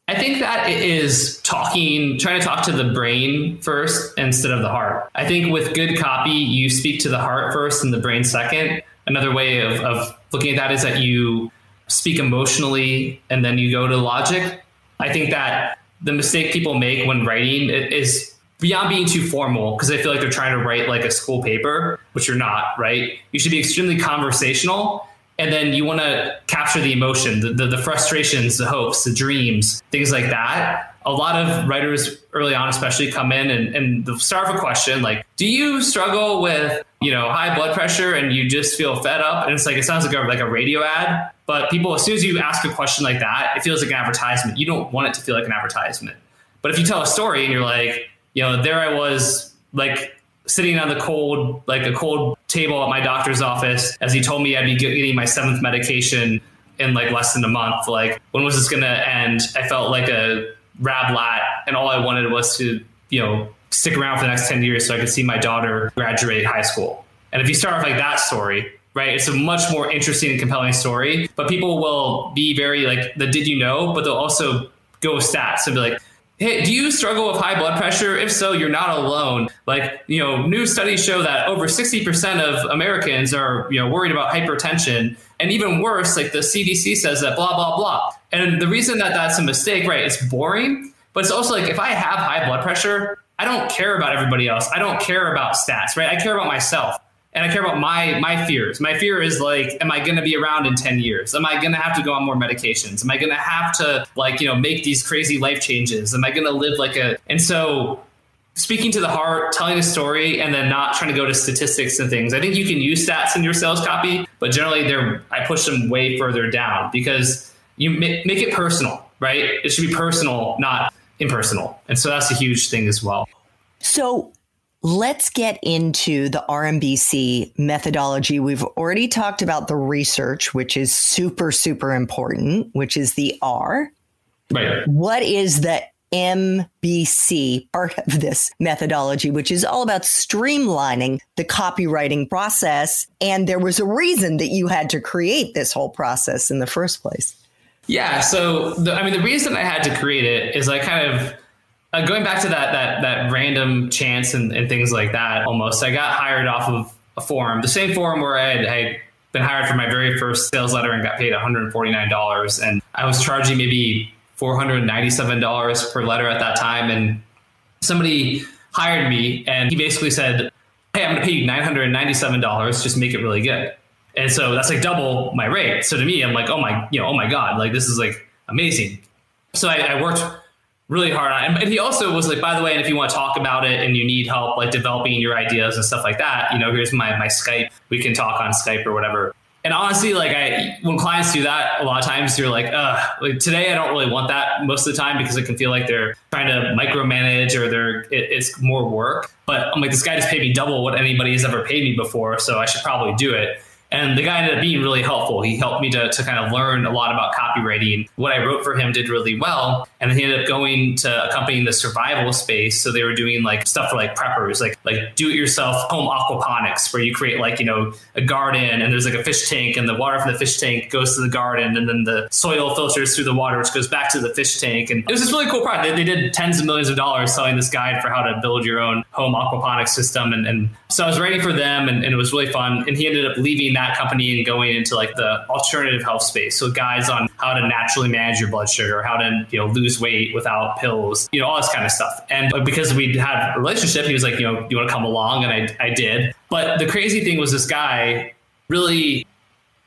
I think that it is talking, trying to talk to the brain first instead of the heart. I think with good copy, you speak to the heart first and the brain second. Another way of, of looking at that is that you speak emotionally and then you go to logic. I think that the mistake people make when writing is beyond being too formal because they feel like they're trying to write like a school paper, which you're not, right? You should be extremely conversational and then you want to capture the emotion, the, the, the, frustrations, the hopes, the dreams, things like that. A lot of writers early on, especially, come in and, and the start with a question like, "Do you struggle with you know high blood pressure and you just feel fed up?" And it's like it sounds like a like a radio ad, but people as soon as you ask a question like that, it feels like an advertisement. You don't want it to feel like an advertisement. But if you tell a story and you're like, you know, there I was like sitting on the cold, like a cold table at my doctor's office as he told me I'd be getting my seventh medication in like less than a month. Like, when was this going to end? I felt like a rab lat, and all I wanted was to, you know, stick around for the next 10 years so I could see my daughter graduate high school. And if you start off like that story, right, it's a much more interesting and compelling story. But people will be very like the did you know, but they'll also go with stats and be like, Hey, do you struggle with high blood pressure? If so, you're not alone. Like, you know, new studies show that over 60% of Americans are, you know, worried about hypertension. And even worse, like the CDC says that blah, blah, blah. And the reason that that's a mistake, right, it's boring, but it's also like if I have high blood pressure, I don't care about everybody else. I don't care about stats, right? I care about myself and I care about my my fears. My fear is like, am I going to be around in ten years? Am I going to have to go on more medications? Am I going to have to like you know make these crazy life changes? Am I going to live like a? And so, speaking to the heart, telling a story, and then not trying to go to statistics and things. I think you can use stats in your sales copy, but generally, they're I push them way further down because you make, make it personal, right? It should be personal, not impersonal, and so that's a huge thing as well. So Let's get into the RMBC methodology. We've already talked about the research, which is super, super important, which is the R. Right. What is the MBC part of this methodology, which is all about streamlining the copywriting process? And there was a reason that you had to create this whole process in the first place. Yeah. So, the, I mean, the reason I had to create it is I kind of uh, going back to that that that random chance and, and things like that almost i got hired off of a forum the same forum where i had, I been hired for my very first sales letter and got paid $149 and i was charging maybe $497 per letter at that time. And somebody hired me and he basically said hey i'm going to pay you $997 just make it really good. And so that's like double my rate. So to me i'm like oh my you know oh my god like this is like amazing. So I, I worked really hard on it. And he also was like, by the way, and if you want to talk about it and you need help like developing your ideas and stuff like that, you know, here's my my Skype. We can talk on Skype or whatever. And honestly, like I when clients do that, a lot of times you're like, uh, like today I don't really want that most of the time because it can feel like they're trying to micromanage or they're it, it's more work. But I'm like, this guy just paid me double what anybody has ever paid me before, so I should probably do it. And the guy ended up being really helpful. He helped me to, to kind of learn a lot about copywriting. What I wrote for him did really well. And then he ended up going to a company in the survival space. So they were doing like stuff for like preppers, like like do it yourself home aquaponics, where you create like, you know, a garden and there's like a fish tank and the water from the fish tank goes to the garden and then the soil filters through the water, which goes back to the fish tank. And it was this really cool product. They, they did tens of millions of dollars selling this guide for how to build your own home aquaponics system. And, and so I was writing for them and, and it was really fun. And he ended up leaving that company and going into like the alternative health space. So guides on how to naturally manage your blood sugar, how to you know lose weight without pills, you know all this kind of stuff. And uh, because we had a relationship, he was like, you know, you want to come along, and I I did. But the crazy thing was this guy really,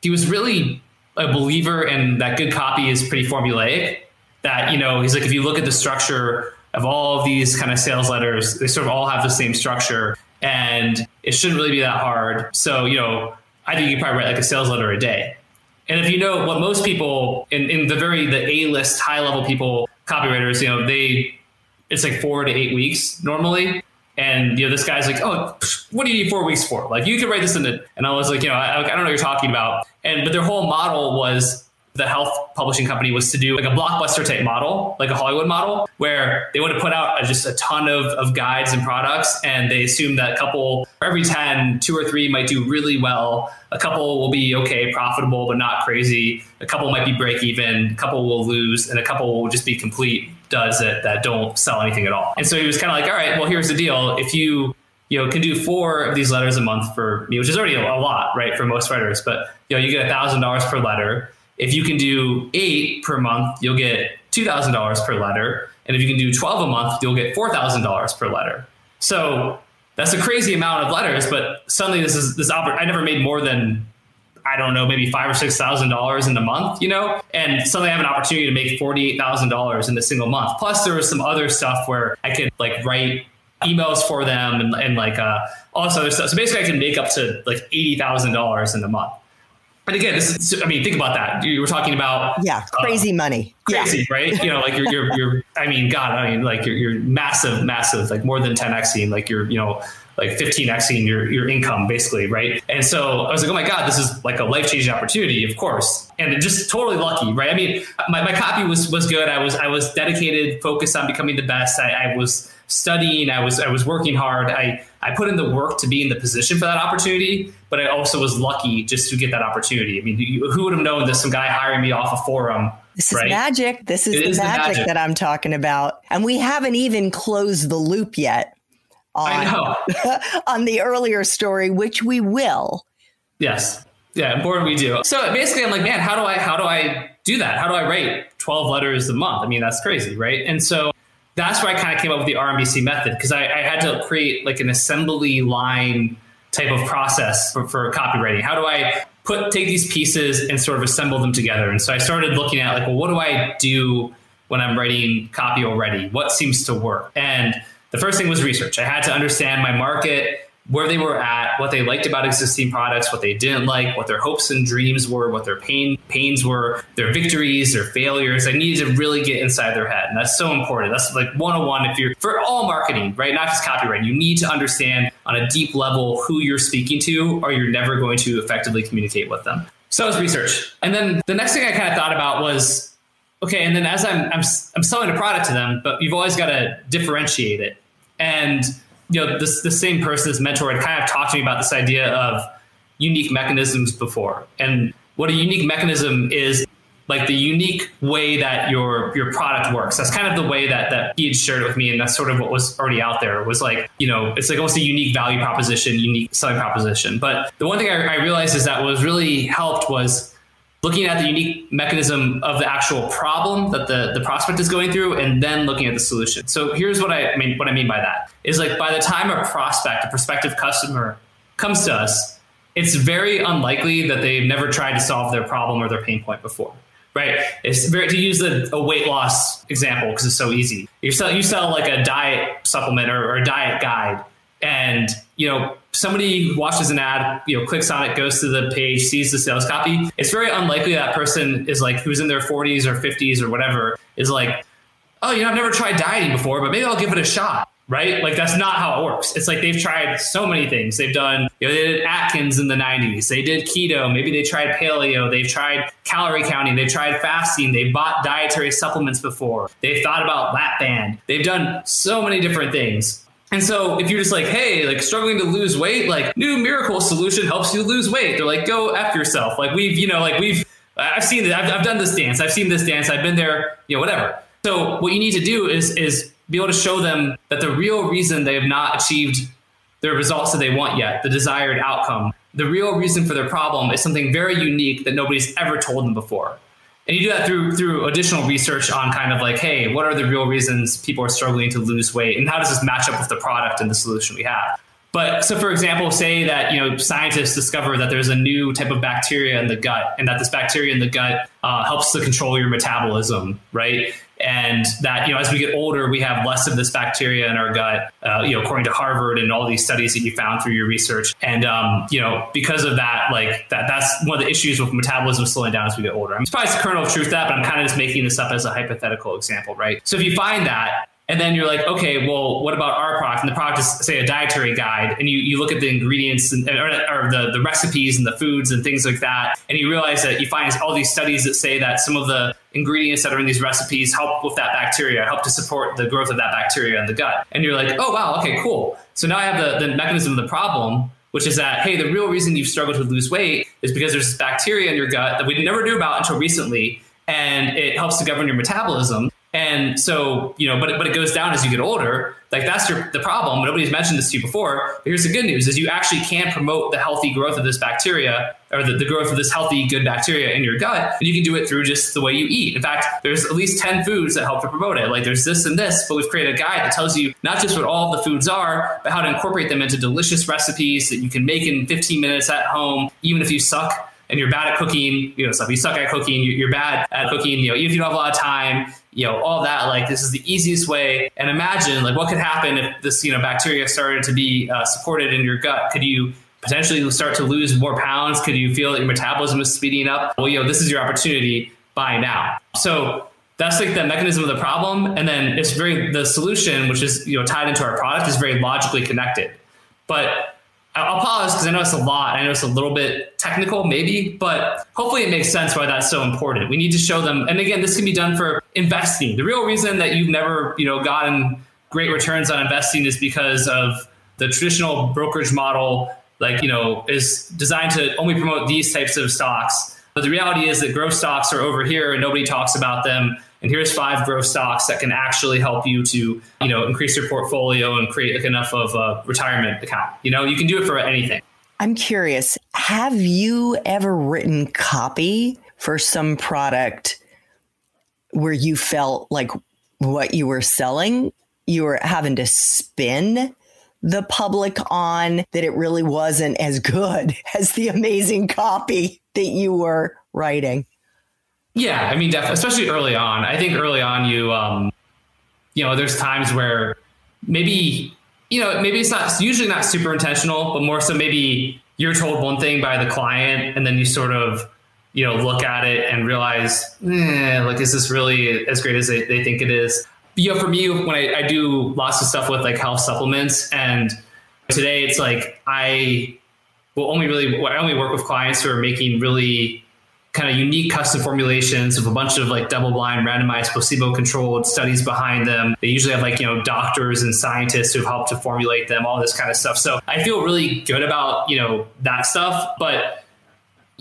he was really a believer in that good copy is pretty formulaic. That you know he's like if you look at the structure of all of these kind of sales letters, they sort of all have the same structure and it shouldn't really be that hard. So, you know, I think you probably write like a sales letter a day. And if you know what most people in, in the very the A list high level people copywriters, you know, they it's like four to eight weeks normally. And you know, this guy's like, "Oh, what do you need four weeks for? Like, you could write this in it." And I was like, "You know, I, I don't know what you're talking about." And but their whole model was the health publishing company was to do like a blockbuster type model, like a Hollywood model, where they would put out just a ton of, of guides and products. And they assumed that a couple, every 10, two or three might do really well. A couple will be okay, profitable, but not crazy. A couple might be break even. A couple will lose. And a couple will just be complete duds that, that don't sell anything at all. And so he was kind of like, all right, well, here's the deal. If you you know, can do four of these letters a month for me, which is already a lot, right, for most writers. But you know, you get a thousand dollars per letter if you can do eight per month, you'll get $2,000 per letter. And if you can do 12 a month, you'll get $4,000 per letter. So that's a crazy amount of letters, but suddenly this is this oppor- I never made more than I don't know, maybe five or six thousand dollars in a month, you know, and suddenly I have an opportunity to make forty eight thousand dollars in a single month. Plus, there was some other stuff where I could like write emails for them and, and like uh, all this other stuff. So basically, I can make up to like eighty thousand dollars in a month. And again, this is, I mean, think about that. You were talking about yeah, crazy uh, money, crazy, yeah. right? You know, like you're, you're, you're, I mean, God, I mean, like you're, you're massive, massive, like more than 10xing, like you're, you know, like 15xing your, your income basically, right? And so I was like, oh my God, this is like a life changing opportunity, of course. And just totally lucky, right? I mean, my, my copy was, was good. I was, I was dedicated, focused on becoming the best. I, I was, studying. I was I was working hard. I I put in the work to be in the position for that opportunity, but I also was lucky just to get that opportunity. I mean, who would have known that some guy hiring me off a forum? This right? is magic. This is, the, is magic the, magic that I'm talking about, and we haven't even closed the loop yet. On, on the earlier story, which we will. Yes. Yeah, board we do. So basically, I'm like, man, how do I how do I do that? How do I write 12 letters a month? I mean, that's crazy, right? And so that's where I kind of came up with the RMBC method because I, I, had to create like an assembly line type of process for, for copywriting. How do I put take these pieces and sort of assemble them together? And so I started looking at like, well, what do I do when I'm writing copy already? What seems to work? And the first thing was research. I had to understand my market where they were at, what they liked about existing products, what they didn't like, what their hopes and dreams were, what their pain pains were, their victories, their failures. I needed to really get inside their head. And that's so important. That's like 101 if you're for all marketing, right? Not just copyright. You need to understand on a deep level who you're speaking to, or you're never going to effectively communicate with them. So that was research. And then the next thing I kind of thought about was okay, and then as I'm I'm I'm selling a product to them, but you've always got to differentiate it. And you know, this the same person, this mentor, had kind of talked to me about this idea of unique mechanisms before. And what a unique mechanism is like the unique way that your your product works. That's kind of the way that that he had shared it with me, and that's sort of what was already out there. Was like you know, it's like almost a unique value proposition, unique selling proposition. But the one thing I, I realized is that was really helped was looking at the unique mechanism of the actual problem that the, the prospect is going through and then looking at the solution. So here's what I mean what I mean by that is like by the time a prospect, a prospective customer comes to us, it's very unlikely that they've never tried to solve their problem or their pain point before. Right. It's very to use the, a weight loss example because it's so easy. You sell you sell like a diet supplement or, or a diet guide and you know somebody watches an ad you know clicks on it goes to the page sees the sales copy it's very unlikely that person is like who's in their 40s or 50s or whatever is like oh you know i've never tried dieting before but maybe i'll give it a shot right? Like that's not how it works. It's like they've tried so many things. They've done, you know, they did Atkins in the 90s. They did keto. Maybe they tried paleo. They've tried calorie counting. They've tried fasting. They've bought dietary supplements before. They've thought about lap band. They've done so many different things. And so if you're just like, hey, like struggling to lose weight, like new miracle solution helps you lose weight. They're like, go F yourself. Like we've, you know, like we've, I've seen it. I've, I've done this dance. I've seen this dance. I've been there, you know, whatever. So what you need to do is, is be able to show them that the real reason they have not achieved the results that they want yet, the desired outcome, the real reason for their problem is something very unique that nobody's ever told them before. And you do that through through additional research on kind of like, hey, what are the real reasons people are struggling to lose weight, and how does this match up with the product and the solution we have? But so, for example, say that you know scientists discover that there's a new type of bacteria in the gut, and that this bacteria in the gut uh, helps to control your metabolism, right? And that you know as we get older we have less of this bacteria in our gut uh, you know according to harvard and all these studies that you found through your research. And um, you know because of that like that that's one of the issues with metabolism slowing down as we get older. I'm surprised the kernel of truth that but i'm kind of just making this up as a hypothetical example right? So if you find that and then you're like, okay, well, what about our product? And the product is, say, a dietary guide, and you, you look at the ingredients and, or, or, the, the recipes and the foods and things like that, and you realize that you find all these studies that say that some of the ingredients that are in these recipes help with that bacteria, help to support the growth of that bacteria in the gut. And you're like, oh, wow, okay, cool. So now I have the, the mechanism of the problem, which is that, hey, the real reason you've struggled to lose weight is because there's this bacteria in your gut that we never knew about until recently. And it helps to govern your metabolism. And so, you know, but it, but it goes down as you get older. Like that's your, the problem. Nobody's mentioned this to you before. But here's the good news: is you actually can promote the healthy growth of this bacteria or the, the growth of this healthy, good bacteria in your gut. And you can do it through just the way you eat. In fact, there's at least ten foods that help to promote it. Like there's this and this, but we've created a guide that tells you not just what all the foods are, but how to incorporate them into delicious recipes that you can make in 15 minutes at home, even if you suck and you're bad at cooking, you know, if you suck at cooking, you're bad at cooking, you know, even if you don't have a lot of time, you know, all that, like this is the easiest way. And imagine like what could happen if this, you know, bacteria started to be uh, supported in your gut. Could you potentially start to lose more pounds? Could you feel that your metabolism is speeding up? Well, you know, this is your opportunity. Buy now. So that's like the mechanism of the problem. And then it's very, the solution, which is, you know, tied into our product is very logically connected. But I'll pause because I know it's a lot. I know it's a little bit technical, maybe, but hopefully it makes sense why that's so important. We need to show them, and again, this can be done for investing. The real reason that you've never, you know, gotten great returns on investing is because of the traditional brokerage model, like you know, is designed to only promote these types of stocks. But the reality is that growth stocks are over here, and nobody talks about them. And here's five growth stocks that can actually help you to you know increase your portfolio and create like enough of a retirement account. You know you can do it for anything. I'm curious have you ever written copy for some product where you felt like what you were selling you were having to spin the public on that it really wasn't as good as the amazing copy that you were writing yeah, I mean, definitely, especially early on. I think early on, you, um, you know, there's times where maybe, you know, maybe it's not usually not super intentional, but more so maybe you're told one thing by the client, and then you sort of, you know, look at it and realize, eh, like, is this really as great as they, they think it is? You know, for me, when I, I do lots of stuff with like health supplements, and today it's like I will only really I only work with clients who are making really kind of unique custom formulations of a bunch of like double blind randomized placebo controlled studies behind them. They usually have like you know doctors and scientists who've helped to formulate them all this kind of stuff. So i feel really good about you know that stuff but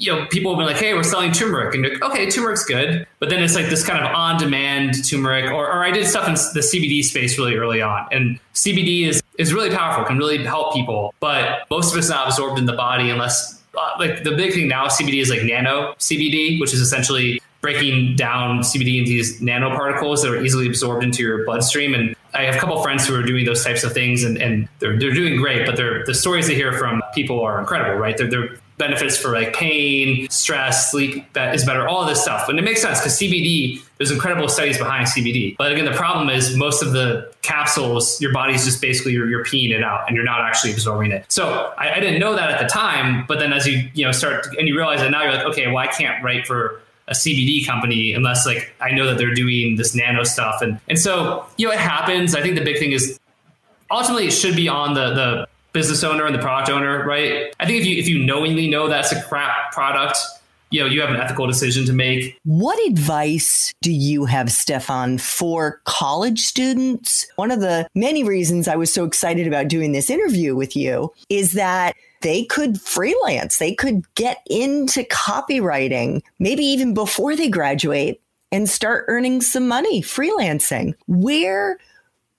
you know, people have been like, "Hey, we're selling turmeric," and like, "Okay, turmeric's good," but then it's like this kind of on-demand turmeric. Or, or I did stuff in the CBD space really early on, and CBD is is really powerful, can really help people, but most of it's not absorbed in the body unless uh, like the big thing now CBD is like nano CBD, which is essentially breaking down CBD into these nanoparticles that are easily absorbed into your bloodstream. And I have a couple friends who are doing those types of things, and, and they're they're doing great. But they're, the stories they hear from people are incredible, right? They're, they're benefits for like pain, stress, sleep that is better, all this stuff. And it makes sense because CBD, there's incredible studies behind CBD. But again, the problem is most of the capsules, your body's just basically you're, you're peeing it out and you're not actually absorbing it. So I, I didn't know that at the time, but then as you you know start and you realize that now you're like, okay, well I can't write for a CBD company unless like I know that they're doing this nano stuff. And and so, you know, it happens. I think the big thing is ultimately it should be on the the business owner and the product owner, right? I think if you if you knowingly know that's a crap product, you know, you have an ethical decision to make. What advice do you have, Stefan, for college students? One of the many reasons I was so excited about doing this interview with you is that they could freelance, they could get into copywriting, maybe even before they graduate and start earning some money freelancing. Where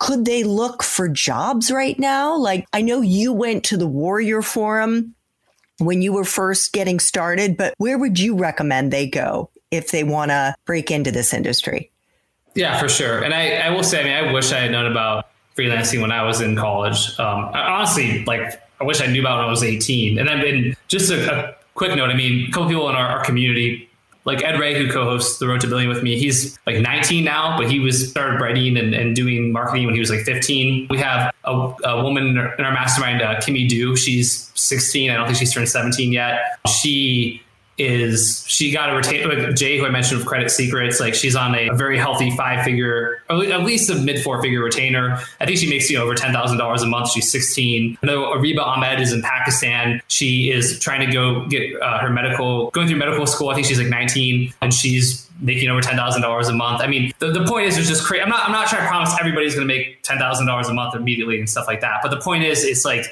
could they look for jobs right now? Like, I know you went to the Warrior Forum when you were first getting started, but where would you recommend they go if they want to break into this industry? Yeah, for sure. And I, I will say, I mean, I wish I had known about freelancing when I was in college. Um, honestly, like, I wish I knew about when I was 18. And then, been just a, a quick note, I mean, a couple people in our, our community like Ed Reay, who co-hosts the Road to Billion with me, he's like 19 now, but he was started writing and, and doing marketing when he was like 15. We have a, a woman in our, in our mastermind, uh, Kimmy Do. She's 16. I don't think she's turned 17 yet. She is she got a retain Jay, who I mentioned of Credit Secrets. Like she's on a, a very healthy five figure, at least a mid four figure retainer. I think she makes you know, over ten thousand dollars a month. She's sixteen. I know Ariba Ahmed is in Pakistan. She is trying to go get uh, her medical, going through medical school. I think she's like nineteen, and she's making over ten thousand dollars a month. I mean, the, the point is, it's just crazy. I'm not I'm not trying to promise everybody's going to make ten thousand dollars a month immediately and stuff like that. But the point is, it's like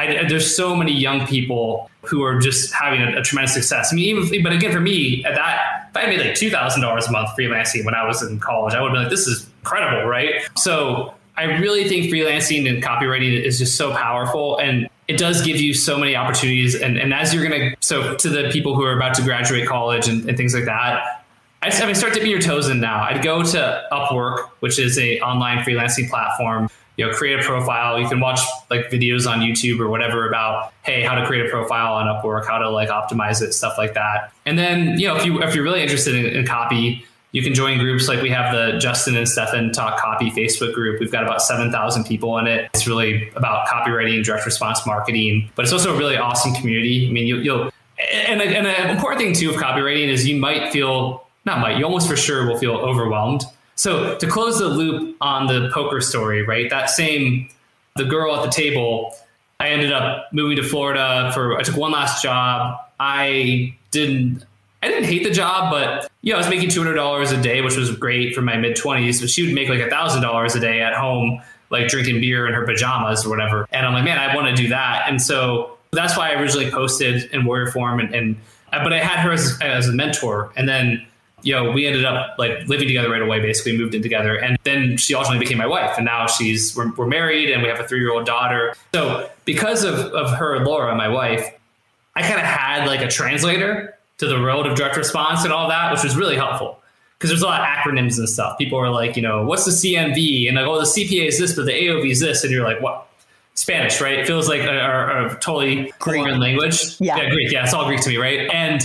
I, there's so many young people who are just having a, a, tremendous success. I mean, even, but again, for me, at that, if I made like two thousand dollars a month freelancing when I was in college, I would be like, "This is incredible," right? So I really think freelancing and copywriting is just so powerful, and it does give you so many opportunities. And, and as you're gonna, so to the people who are about to graduate college and, and things like that, I, I mean, start dipping your toes in now. I'd go to Upwork, which is a online freelancing platform you know create a profile you can watch like videos on youtube or whatever about hey how to create a profile on upwork how to like optimize it stuff like that and then you know if you if you're really interested in, in copy you can join groups like we have the Justin and Stefan Talk Copy Facebook group. We've got about 7,000 people in it. It's really about copywriting, direct response marketing, but it's also a really awesome community. I mean, you, will and, and an important thing too of copywriting is you might feel, not might, you almost for sure will feel overwhelmed so to close the loop on the poker story, right? That same the girl at the table. I ended up moving to Florida for I took one last job. I didn't I didn't hate the job, but know, I was making two hundred dollars a day, which was great for my mid twenties. But she would make like thousand dollars a day at home, like drinking beer in her pajamas or whatever. And I'm like, man, I want to do that. And so that's why I originally posted in Warrior Forum, and, and but I had her as, as a mentor, and then you know, we ended up like living together right away, basically moved in together. And then she ultimately became my wife. And now she's, we're, we're married and we have a three year old daughter. So because of, of her, Laura, my wife, I kind of had like a translator to the world of direct response and all that, which was really helpful. Because there's a lot of acronyms and stuff. People are like, you know, what's the CMV? And like, oh, the CPA is this, but the AOV is this. And you're like, what? Spanish, right? It feels like a, a, a totally Greek. foreign language. Yeah. yeah, Greek. Yeah, it's all Greek to me, right? And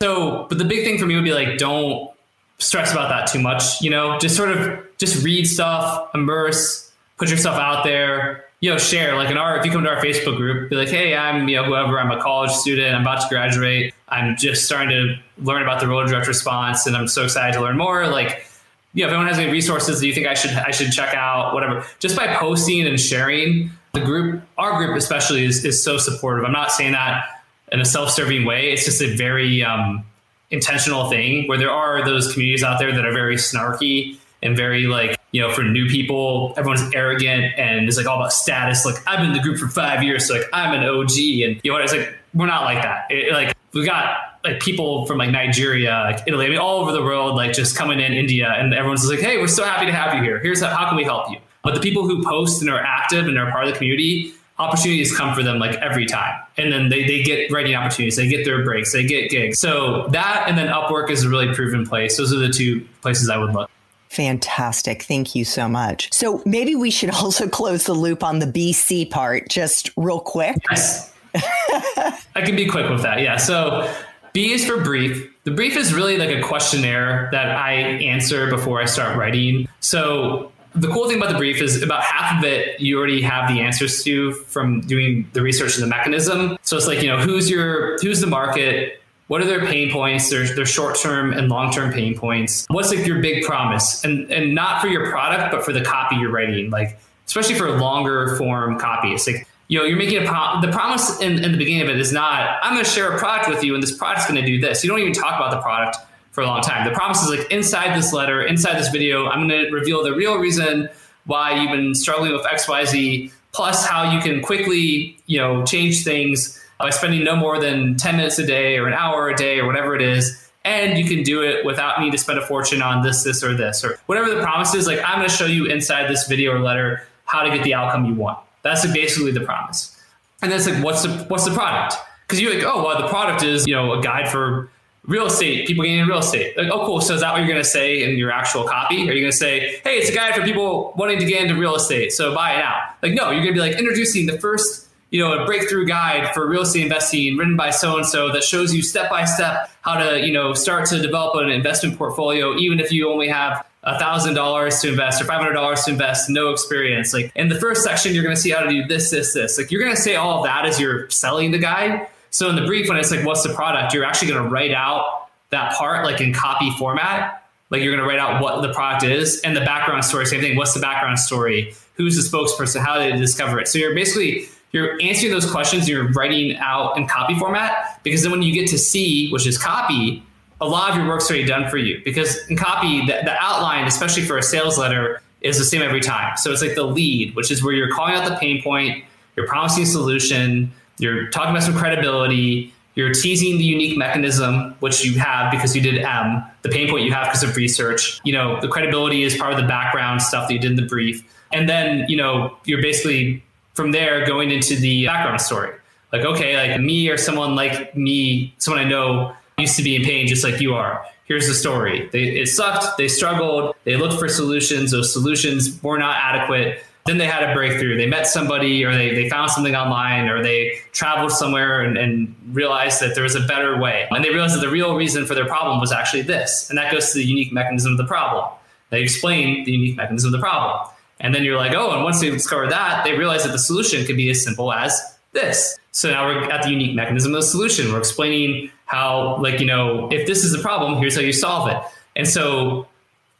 so, but the big thing for me would be like, don't stress about that too much. You know, just sort of just read stuff, immerse, put yourself out there. You know, share like in our if you come to our Facebook group, be like, hey, I'm you know whoever, I'm a college student, I'm about to graduate, I'm just starting to learn about the role of direct response, and I'm so excited to learn more. Like, you know, if anyone has any resources that you think I should I should check out, whatever, just by posting and sharing, the group, our group especially, is is so supportive. I'm not saying that in a self-serving way. It's just a very um, intentional thing where there are those communities out there that are very snarky and very like you know for new people everyone's arrogant and it's like all about status. Like i've been in the group for five years so like i'm an og and you know what? It's like we're not like that. It, like we've got like people from like nigeria like italy i mean all over the world like just coming in india and everyone's like hey we're so happy to have you here. Here's how, how can we help you? But the people who post and are active and are part of the community opportunities come for them like every time. And then they, they get writing opportunities, they get their breaks, they get gigs. So that and then Upwork is a really proven place. Those are the two places I would look. Fantastic. Thank you so much. So maybe we should also close the loop on the BC part just real quick. Yes. I can be quick with that. Yeah. So B is for brief. The brief is really like a questionnaire that I answer before I start writing. So the cool thing about the brief is about half of it you already have the answers to from doing the research and the mechanism. So it's like, you know, who's your who's the market? What are their pain points? Their, their short term and long term pain points. What's like your big promise? And and not for your product, but for the copy you're writing. Like especially for longer form copy. It's like, you know, you're making a pro- the promise in, in the beginning of it is not, I'm going to share a product with you and this product's going to do this. You don't even talk about the product for a long time. The promise is like inside this letter, inside this video, I'm going to reveal the real reason why you've been struggling with XYZ, plus how you can quickly, you know, change things by spending no more than 10 minutes a day or an hour a day or whatever it is and you can do it without me to spend a fortune on this, this, or this, or whatever the promise is. Like, I'm going to show you inside this video or letter how to get the outcome you want. That's basically the promise. And then it's like, what's the what's the product? Because you're like, oh, well, the product is you know a guide for real estate, people getting into real estate. Like, oh, cool. So is that what you're going to say in your actual copy? Are you going to say, hey, it's a guide for people wanting to get into real estate, so buy it now? Like, no, you're going to be like introducing the first you know, a breakthrough guide for real estate investing written by so and so that shows you step by step how to, you know, start to develop an investment portfolio, even if you only have a thousand dollars to invest or five hundred dollars to invest, no experience. Like in the first section, you're going to see how to do this, this, this. Like you're going to say all that as you're selling the guide. So in the brief, when it's like, what's the product, you're actually going to write out that part like in copy format. Like you're going to write out what the product is and the background story. Same thing. What's the background story? Who's the spokesperson? How did they discover it? So you're basically you're answering those questions you're writing out in copy format because then when you get to C, which is copy, a lot of your work's already done for you because in copy, the, the outline, especially for a sales letter, is the same every time. So it's like the lead, which is where you're calling out the pain point, you're promising a solution, you're talking about some credibility, you're teasing the unique mechanism, which you have because you did M, the pain point you have because of research. You know, the credibility is part of the background stuff that you did in the brief. And then, you know, you're basically from there going into the background story. Like, okay, like me or someone like me, someone I know used to be in pain just like you are. Here's the story. They, it sucked. They struggled. They looked for solutions. Those solutions were not adequate. Then they had a breakthrough. They met somebody or they, they found something online or they traveled somewhere and, and realized that there was a better way. And they realized that the real reason for their problem was actually this. And that goes to the unique mechanism of the problem. They explain the unique mechanism of the problem. And then you're like, oh, and once they discover that, they realize that the solution could be as simple as this. So now we're at the unique mechanism of the solution. We're explaining how, like, you know, if this is the problem, here's how you solve it. And so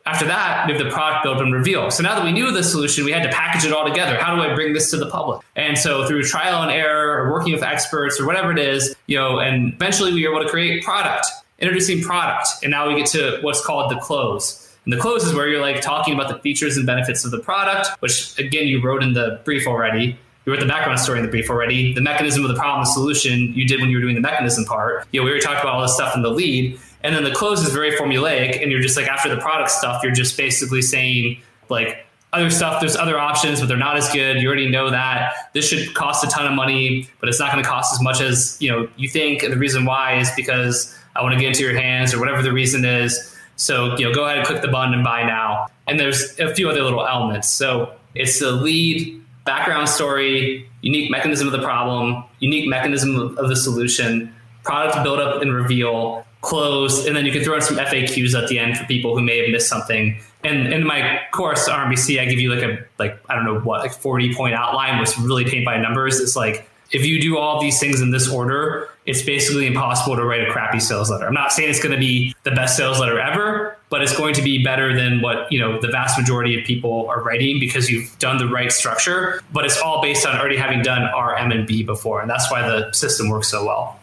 after that, we have the product build and reveal. So now that we knew the solution, we had to package it all together. How do I bring this to the public? And so through trial and error or working with experts or whatever it is, you know, and eventually we were able to create product, introducing product. And now we get to what's called the close. And the close is where you're like talking about the features and benefits of the product, which again, you wrote in the brief already. You wrote the background story in the brief already. The mechanism of the problem, the solution, you did when you were doing the mechanism part. You know, we already talked about all this stuff in the lead. And then the close is very formulaic. And you're just like, after the product stuff, you're just basically saying, like, other stuff, there's other options, but they're not as good. You already know that. This should cost a ton of money, but it's not going to cost as much as you know you think. And the reason why is because I want to get into your hands or whatever the reason is. So, you know, go ahead and click the button and buy now. And there's a few other little elements. So it's the lead, background story, unique mechanism of the problem, unique mechanism of the solution, product build up and reveal, close, and then you can throw in some FAQs at the end for people who may have missed something. And in my course, RMBC, I give you like a like I don't know what like 40 point outline, which really paint by numbers. It's like if you do all these things in this order, it's basically impossible to write a crappy sales letter. I'm not saying it's going to be the best sales letter ever, but it's going to be better than what, you know, the vast majority of people are writing because you've done the right structure, but it's all based on already having done R, M, and B before. And that's why the system works so well.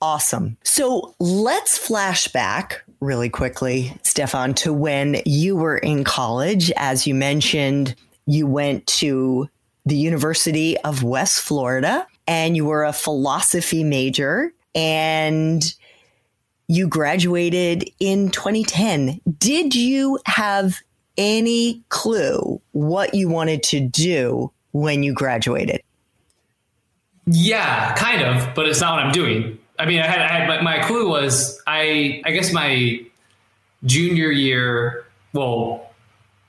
Awesome. So let's flash back really quickly, Stefan, to when you were in college. As you mentioned, you went to the University of West Florida and you were a philosophy major and you graduated in 2010. Did you have any clue what you wanted to do when you graduated? Yeah, kind of, but it's not what I'm doing. I mean, I had, I had my, my clue was I, I guess my junior year. Well,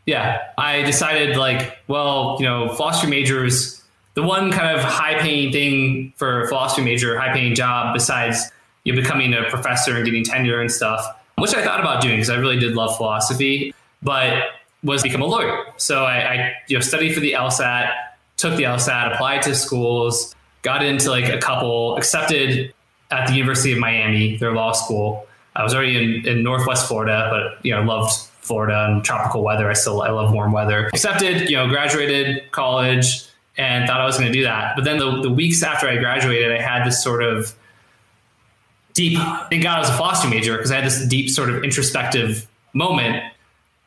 yeah, I decided like, well, you know, philosophy majors the one kind of high paying thing for a philosophy major, high paying job besides you know, becoming a professor and getting tenure and stuff, which I thought about doing because I really did love philosophy, but was become a lawyer. So I, I you know studied for the LSAT, took the LSAT, applied to schools, got into like a couple, accepted at the University of Miami, their law school. I was already in, in Northwest Florida, but you know loved Florida and tropical weather. I still I love warm weather. Accepted, you know, graduated college and thought I was going to do that. But then the, the weeks after I graduated, I had this sort of deep. Thank God I was a philosophy major because I had this deep sort of introspective moment.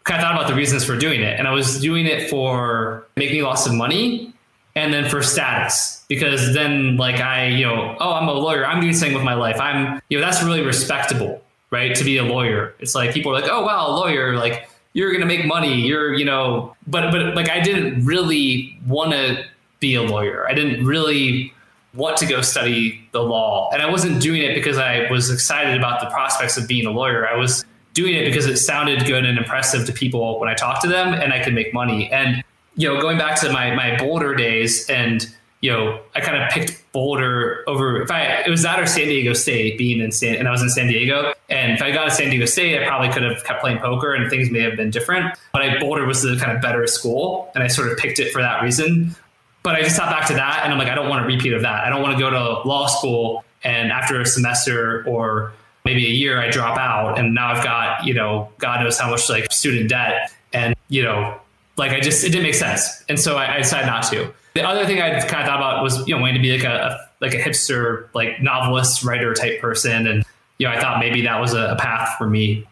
Kind of thought about the reasons for doing it, and I was doing it for making lots of money and then for status because then like i you know oh i'm a lawyer. I'm doing something with my life. I'm you know that's really respectable right? To be a lawyer. It's like people are like oh wow lawyer like you're to make money. You're you know but but like i didn't really want to be a lawyer. I didn't really want to go study the law. And i wasn't doing it because i was excited about the prospects of being a lawyer. I was doing it because it sounded good and impressive to people when i talked to them and i could make money. And you know, going back to my my Boulder days, and you know, I kind of picked Boulder over if I it was that or San Diego State being in San and I was in San Diego. And if I got to San Diego State, I probably could have kept playing poker and things may have been different. But I Boulder was the kind of better school, and I sort of picked it for that reason. But I just thought back to that, and I'm like, I don't want a repeat of that. I don't want to go to law school and after a semester or maybe a year I drop out, and now I've got you know God knows how much like student debt, and you know like I just it didn't make sense, and so I, I decided not to. The other thing I kind of thought about was you know wanting to be like a, like a hipster like novelist writer type person, and you know I thought maybe that was a, a path for me.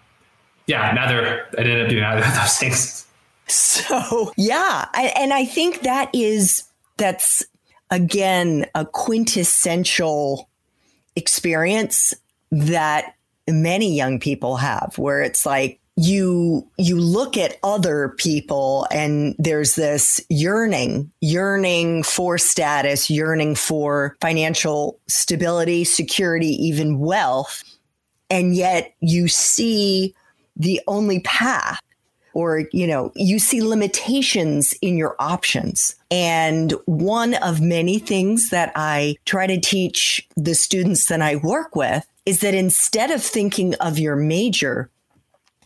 Yeah, neither I ended up doing either of those things. So yeah, I, and I think that is that's again a quintessential experience that many young people have, where it's like you you look at other people and there's this yearning yearning for status yearning for financial stability security even wealth. And yet you see the only path or you know you see limitations in your options. And one of many things that i try to teach the students that i work with is that instead of thinking of your major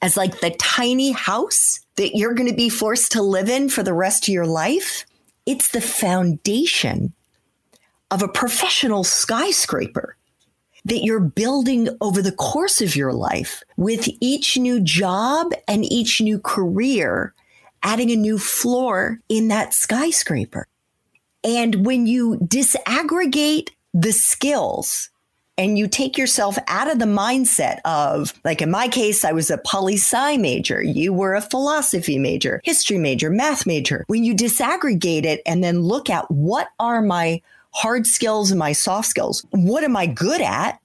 as like the tiny house that you're going to be forced to live in for the rest of your life. It's the foundation of a professional skyscraper that you're building over the course of your life with each new job and each new career adding a new floor in that skyscraper. And when you disaggregate the skills and you take yourself out of the mindset of, like in my case, I was a poli sci major. You were a philosophy major, history major, math major. When you disaggregate it and then look at what are my hard skills and my soft skills, what am I good at?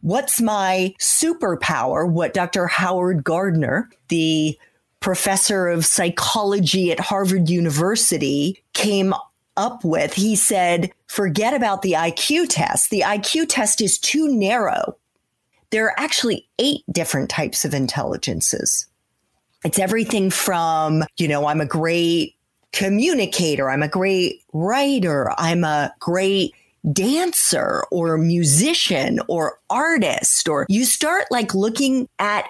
What's my superpower? What Dr. Howard Gardner, the professor of psychology at Harvard University, came up with. He said, forget about the IQ test. The IQ test is too narrow. There are actually eight different types of intelligences. It's everything from, you know, I'm a great communicator, I'm a great writer, I'm a great dancer or musician or artist, or you start like looking at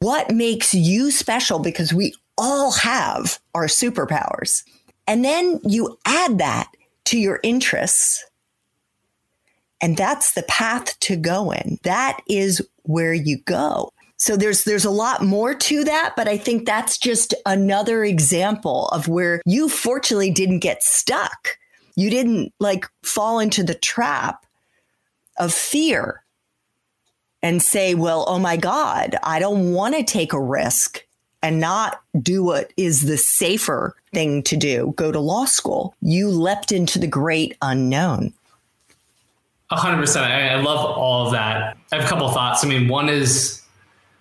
what makes you special because we all have our superpowers. And then you add that to your interests. And that's the path to go in. That is where you go. So there's there's a lot more to that, but I think that's just another example of where you fortunately didn't get stuck. You didn't like fall into the trap of fear and say, "Well, oh my god, I don't want to take a risk and not do what is the safer thing to do, go to law school. You leapt into the great unknown. A hundred percent. I love all of that. I have a couple thoughts. I mean, one is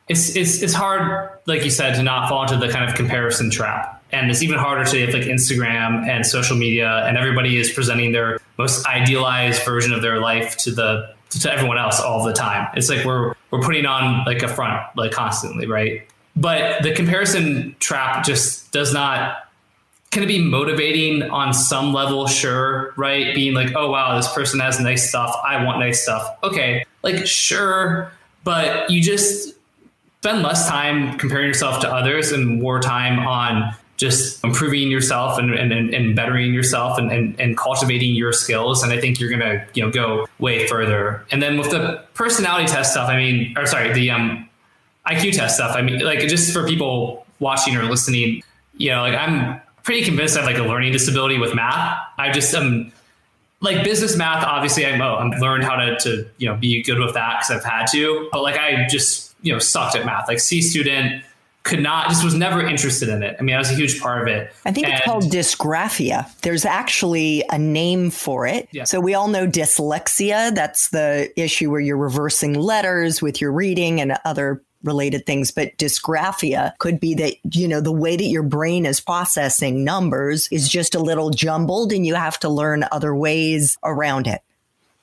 it's it's it's hard, like you said, to not fall into the kind of comparison trap. And it's even harder today with like Instagram and social media, and everybody is presenting their most idealized version of their life to the to everyone else all the time. It's like we're we're putting on like a front like constantly, right? But the comparison trap just does not can it be motivating on some level? Sure, right? Being like, oh wow, this person has nice stuff. I want nice stuff. Okay, like sure, but you just spend less time comparing yourself to others and more time on just improving yourself and, and, and bettering yourself and, and, and cultivating your skills. And I think you're gonna you know go way further. And then with the personality test stuff, I mean, or sorry, the um IQ test stuff. I mean, like just for people watching or listening, you know, like I'm pretty convinced I have like a learning disability with math. I just am um, like business math. Obviously, I know I've learned how to to you know be good with that because I've had to. But like I just you know sucked at math. Like C student could not just was never interested in it. I mean, I was a huge part of it. I think and, it's called dysgraphia. There's actually a name for it. Yeah. So we all know dyslexia. That's the issue where you're reversing letters with your reading and other related things, but dysgraphia could be that, you know, the way that your brain is processing numbers is just a little jumbled and you have to learn other ways around it.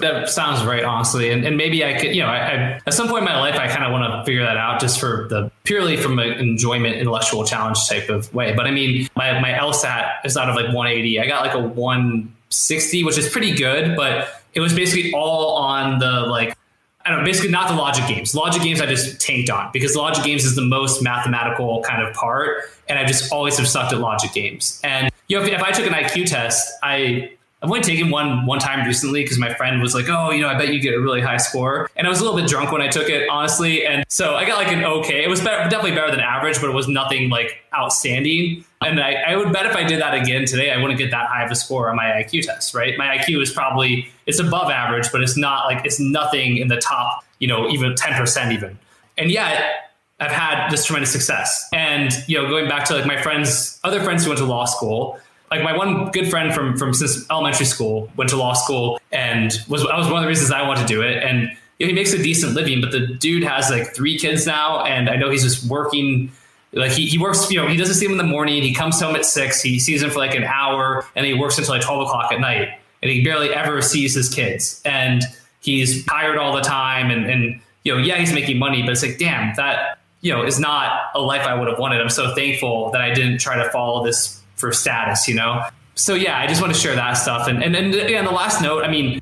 That sounds right, honestly. And, and maybe I could, you know, I, I, at some point in my life, I kind of want to figure that out just for the purely from an enjoyment, intellectual challenge type of way. But I mean, my, my LSAT is out of like 180. I got like a 160, which is pretty good, but it was basically all on the like I don't know, basically not the logic games. Logic games I just tanked on because logic games is the most mathematical kind of part. And I just always have sucked at logic games. And you know, if, if I took an IQ test, I I've only taken one one time recently because my friend was like, "Oh, you know, I bet you get a really high score." And I was a little bit drunk when I took it, honestly, and so I got like an okay. It was better, definitely better than average, but it was nothing like outstanding. And I, I would bet if I did that again today, I wouldn't get that high of a score on my IQ test. Right? My IQ is probably it's above average, but it's not like it's nothing in the top, you know, even ten percent even. And yet, I've had this tremendous success. And you know, going back to like my friends, other friends who went to law school like my one good friend from from since elementary school went to law school and was that was one of the reasons I wanted to do it. And you know, he makes a decent living, but the dude has like three kids now, and I know he's just working. Like he, he works, you know, he doesn't see him in the morning. He comes home at six. He sees him for like an hour, and he works until like twelve o'clock at night. And he barely ever sees his kids. And he's tired all the time. And and you know, yeah, he's making money, but it's like, damn, that you know is not a life I would have wanted. I'm so thankful that I didn't try to follow this for status, you know? So yeah, I just want to share that stuff. And and and yeah, the last note, I mean,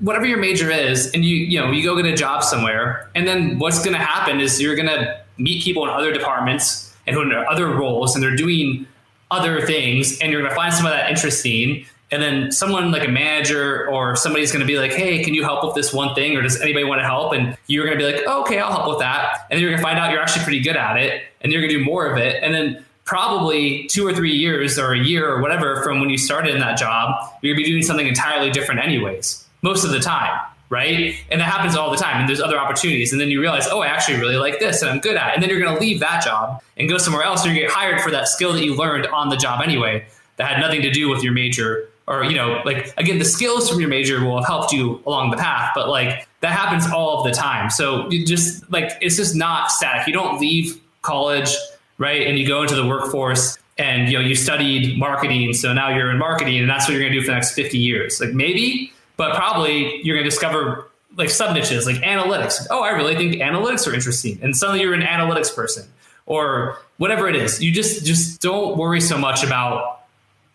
whatever your major is, and you you know you go get a job somewhere, and then what's to happen is you're to meet people in other departments and who in other roles, and they're doing other things, and you're to find some of that interesting. And then someone like a manager or somebody's going to be like, "Hey, can you help with this one thing?" Or does anybody want to help? And you're going to be like, oh, "Okay, I'll help with that." And then you're going to find out you're actually pretty good at it, and you're going to do more of it. And then probably two or three years or a year or whatever from when you started in that job, you're be doing something entirely different anyways, most of the time, right? And that happens all the time. And there's other opportunities. And then you realize, oh, I actually really like this and I'm good at it. And then you're gonna leave that job and go somewhere else and you get hired for that skill that you learned on the job anyway, that had nothing to do with your major. Or, you know, like again, the skills from your major will have helped you along the path, but like that happens all of the time. So you just like it's just not static. You don't leave college right? And you go into the workforce and you know you studied marketing, so now you're in marketing, and that's what you're going to do for the next 50 years. Like maybe, but probably you're going to discover like sub niches, like analytics. Oh, I really think analytics are interesting, and suddenly you're an analytics person, or whatever it is. You just just don't worry so much about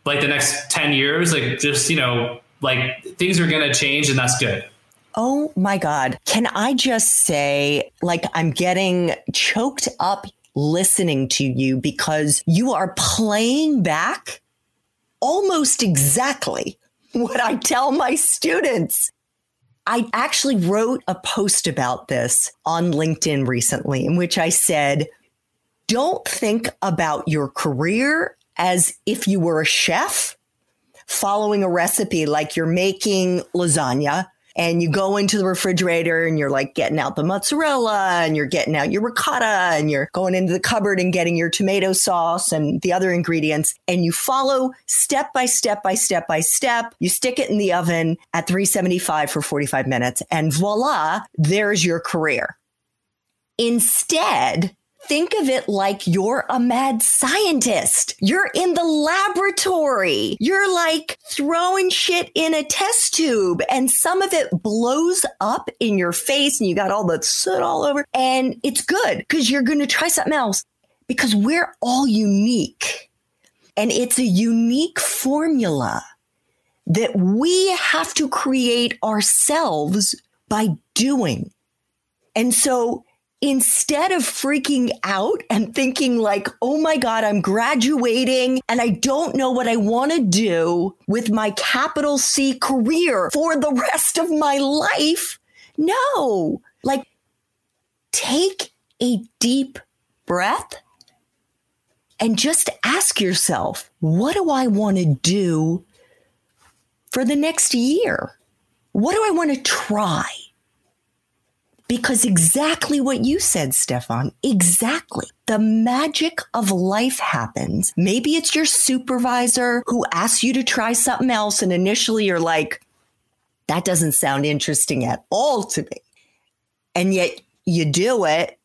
like the next 10 years. Like just you know like things are going to change, and that's good. Oh my God. Can I just say, like, I'm getting choked up listening to you because you are playing back almost exactly what I tell my students. I actually wrote a post about this on LinkedIn recently in which I said, don't think about your career as if you were a chef following a recipe like you're making lasagna and you go into the refrigerator and you're like getting out the mozzarella and you're getting out your ricotta and you're going into the cupboard and getting your tomato sauce and the other ingredients and you follow step by step by step by step. You stick it in the oven at 375 for 45 minutes and voila, there's your career. Instead, think of it like you're a mad scientist. You're in the laboratory. You're like throwing shit in a test tube and some of it blows up in your face and you got all the soot all over. And it's good because you're going to try something else because we're all unique. And it's a unique formula that we have to create ourselves by doing. And so instead of freaking out and thinking like, oh my God, I'm graduating and I don't know what I want to do with my capital C career for the rest of my life. No, like take a deep breath and just ask yourself, what do I want to do for the next year? What do I want to try? Because exactly what you said, Stefan, exactly. The magic of life happens. Maybe it's your supervisor who asks you to try something else, and initially you're like, that doesn't sound interesting at all to me. And yet you do it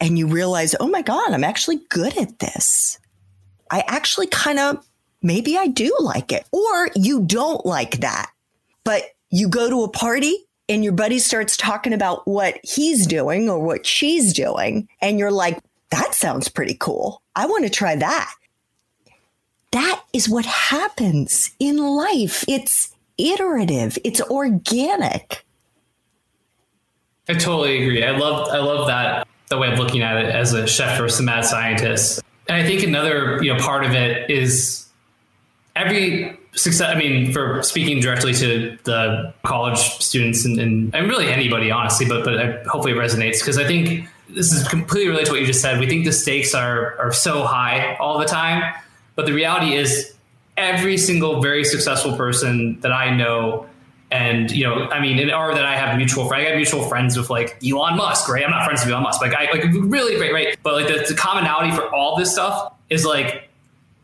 and you realize, oh my God, I'm actually good at this. I actually kind of, maybe I do like it. Or you don't like that, but you go to a party and your buddy starts talking about what he's doing or what she's doing. And you're like, that sounds pretty cool. I want to try that. That is what happens in life. It's iterative, it's organic. I totally agree. I love I love that the way of looking at it as a chef versus a mad scientist. And I think another you know part of it is every success. I mean, for speaking directly to the college students and, and, and really anybody, honestly, but but hopefully it resonates because I think this is completely related to what you just said. We think the stakes are are so high all the time, but the reality is every single very successful person that I know and you know, I mean, or that I have mutual friends. I have mutual friends with like Elon Musk, right? I'm not friends with Elon Musk, like I like really great, right? But like the, the commonality for all this stuff is like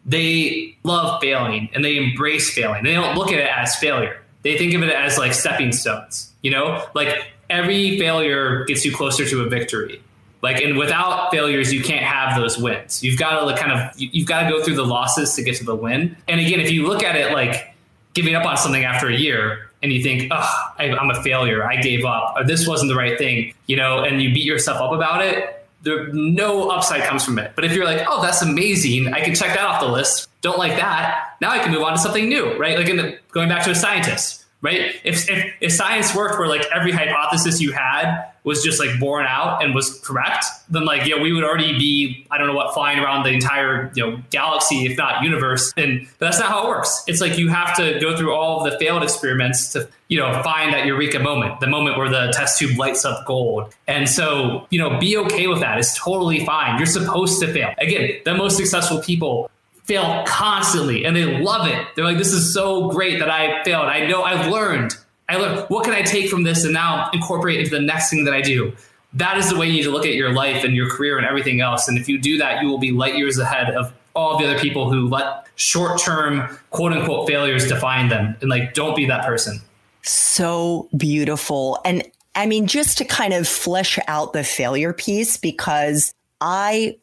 they love failing and they embrace failing. They don't look at it as failure. They think of it as like stepping stones. You know, like every failure gets you closer to a victory. Like, and without failures, you can't have those wins. You've got to kind of you've got to go through the losses to get to the win. And again, if you look at it like giving up on something after a year, and you think, oh, I, am a failure. I gave up. Or this wasn't the right thing, you know, and you beat yourself up about it, there no upside comes from it. But if you're like, oh, that's amazing, I can check that off the list. Don't like that. Now I can move on to something new, right? Like the, going back to a scientist, right? If, if, if science worked where like every hypothesis you had was just like borne out and was correct, then like, know, we would already be, I don't know what, flying around the entire, you know, galaxy, if not universe. And but that's not how it works. It's like you have to go through all of the failed experiments to, you know, find that eureka moment, the moment where the test tube lights up gold. And so, you know, be okay with that. It's totally fine. You're supposed to fail. Again, the most successful people fail constantly and they love it. They're like, this is so great that I failed. I know I've learned. I learned what can I take from this and now incorporate into the next thing that I do. That is the way you need to look at your life and your career and everything else. And if you do that, you will be light years ahead of all the other people who let short term quote unquote failures define them. And like, don't be that person. So beautiful. And I mean, just to kind of flesh out the failure piece, because I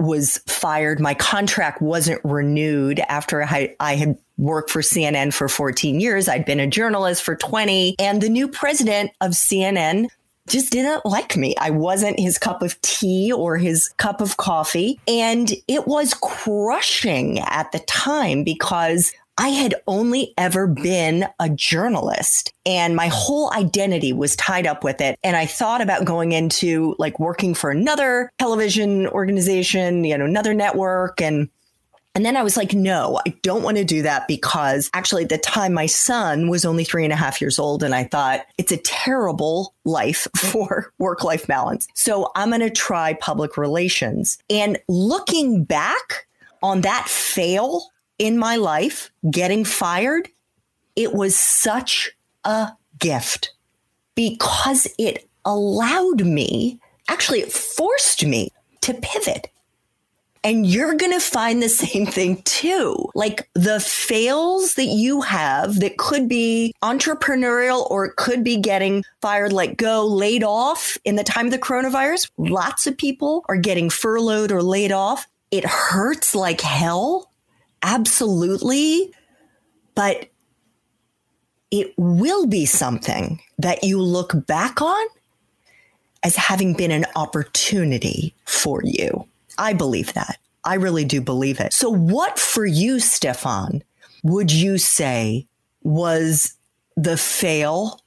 was fired. My contract wasn't renewed after I, I had worked for CNN for 14 years. I'd been a journalist for 20. And the new president of CNN just didn't like me. I wasn't his cup of tea or his cup of coffee. And it was crushing at the time because I had only ever been a journalist and my whole identity was tied up with it. And I thought about going into like working for another television organization, you know, another network and and then I was like, no, I don't want to do that because actually at the time my son was only three and a half years old. And I thought it's a terrible life for work life balance. So I'm going to try public relations. And looking back on that fail in my life, getting fired, it was such a gift because it allowed me, actually, it forced me to pivot. And you're going to find the same thing too. Like the fails that you have that could be entrepreneurial or it could be getting fired, let go, laid off in the time of the coronavirus. Lots of people are getting furloughed or laid off. It hurts like hell Absolutely. But it will be something that you look back on as having been an opportunity for you. I believe that. I really do believe it. So, what for you, Stefan, would you say was the fail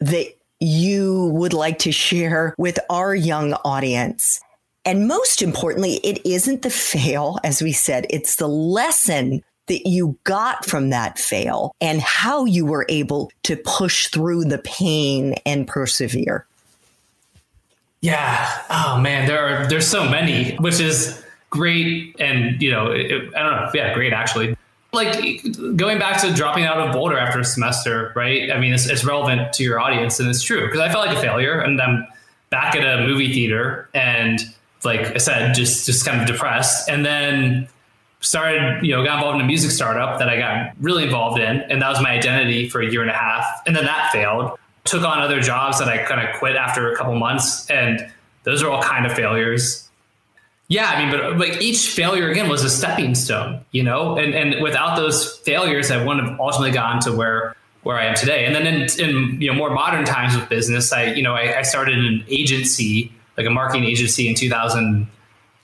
that you would like to share with our young audience and most importantly, it isn't the fail, as we said, it's the lesson that you got from that fail and how you were able to push through the pain and persevere. Yeah. Oh man, there are there's so many, which is great, and you know, it, I don't know. Yeah, great actually. Like going back to dropping out of Boulder after a semester, right? I mean, it's, it's relevant to your audience, and it's true because I felt like a failure, and I'm back at a movie theater, and like I said, just just kind of depressed, and then started, you know, got involved in a music startup that I got really involved in, and that was my identity for a year and a half, and then that failed took on other jobs that I kind of quit after a couple months, and those are all kind of failures. Yeah, I mean, but like each failure again was a stepping stone, you know, and and without those failures, I wouldn't have ultimately gotten to where where I am today. And then in, in you know more modern times with business, I you know I, I started an agency, like a marketing agency in 2000, I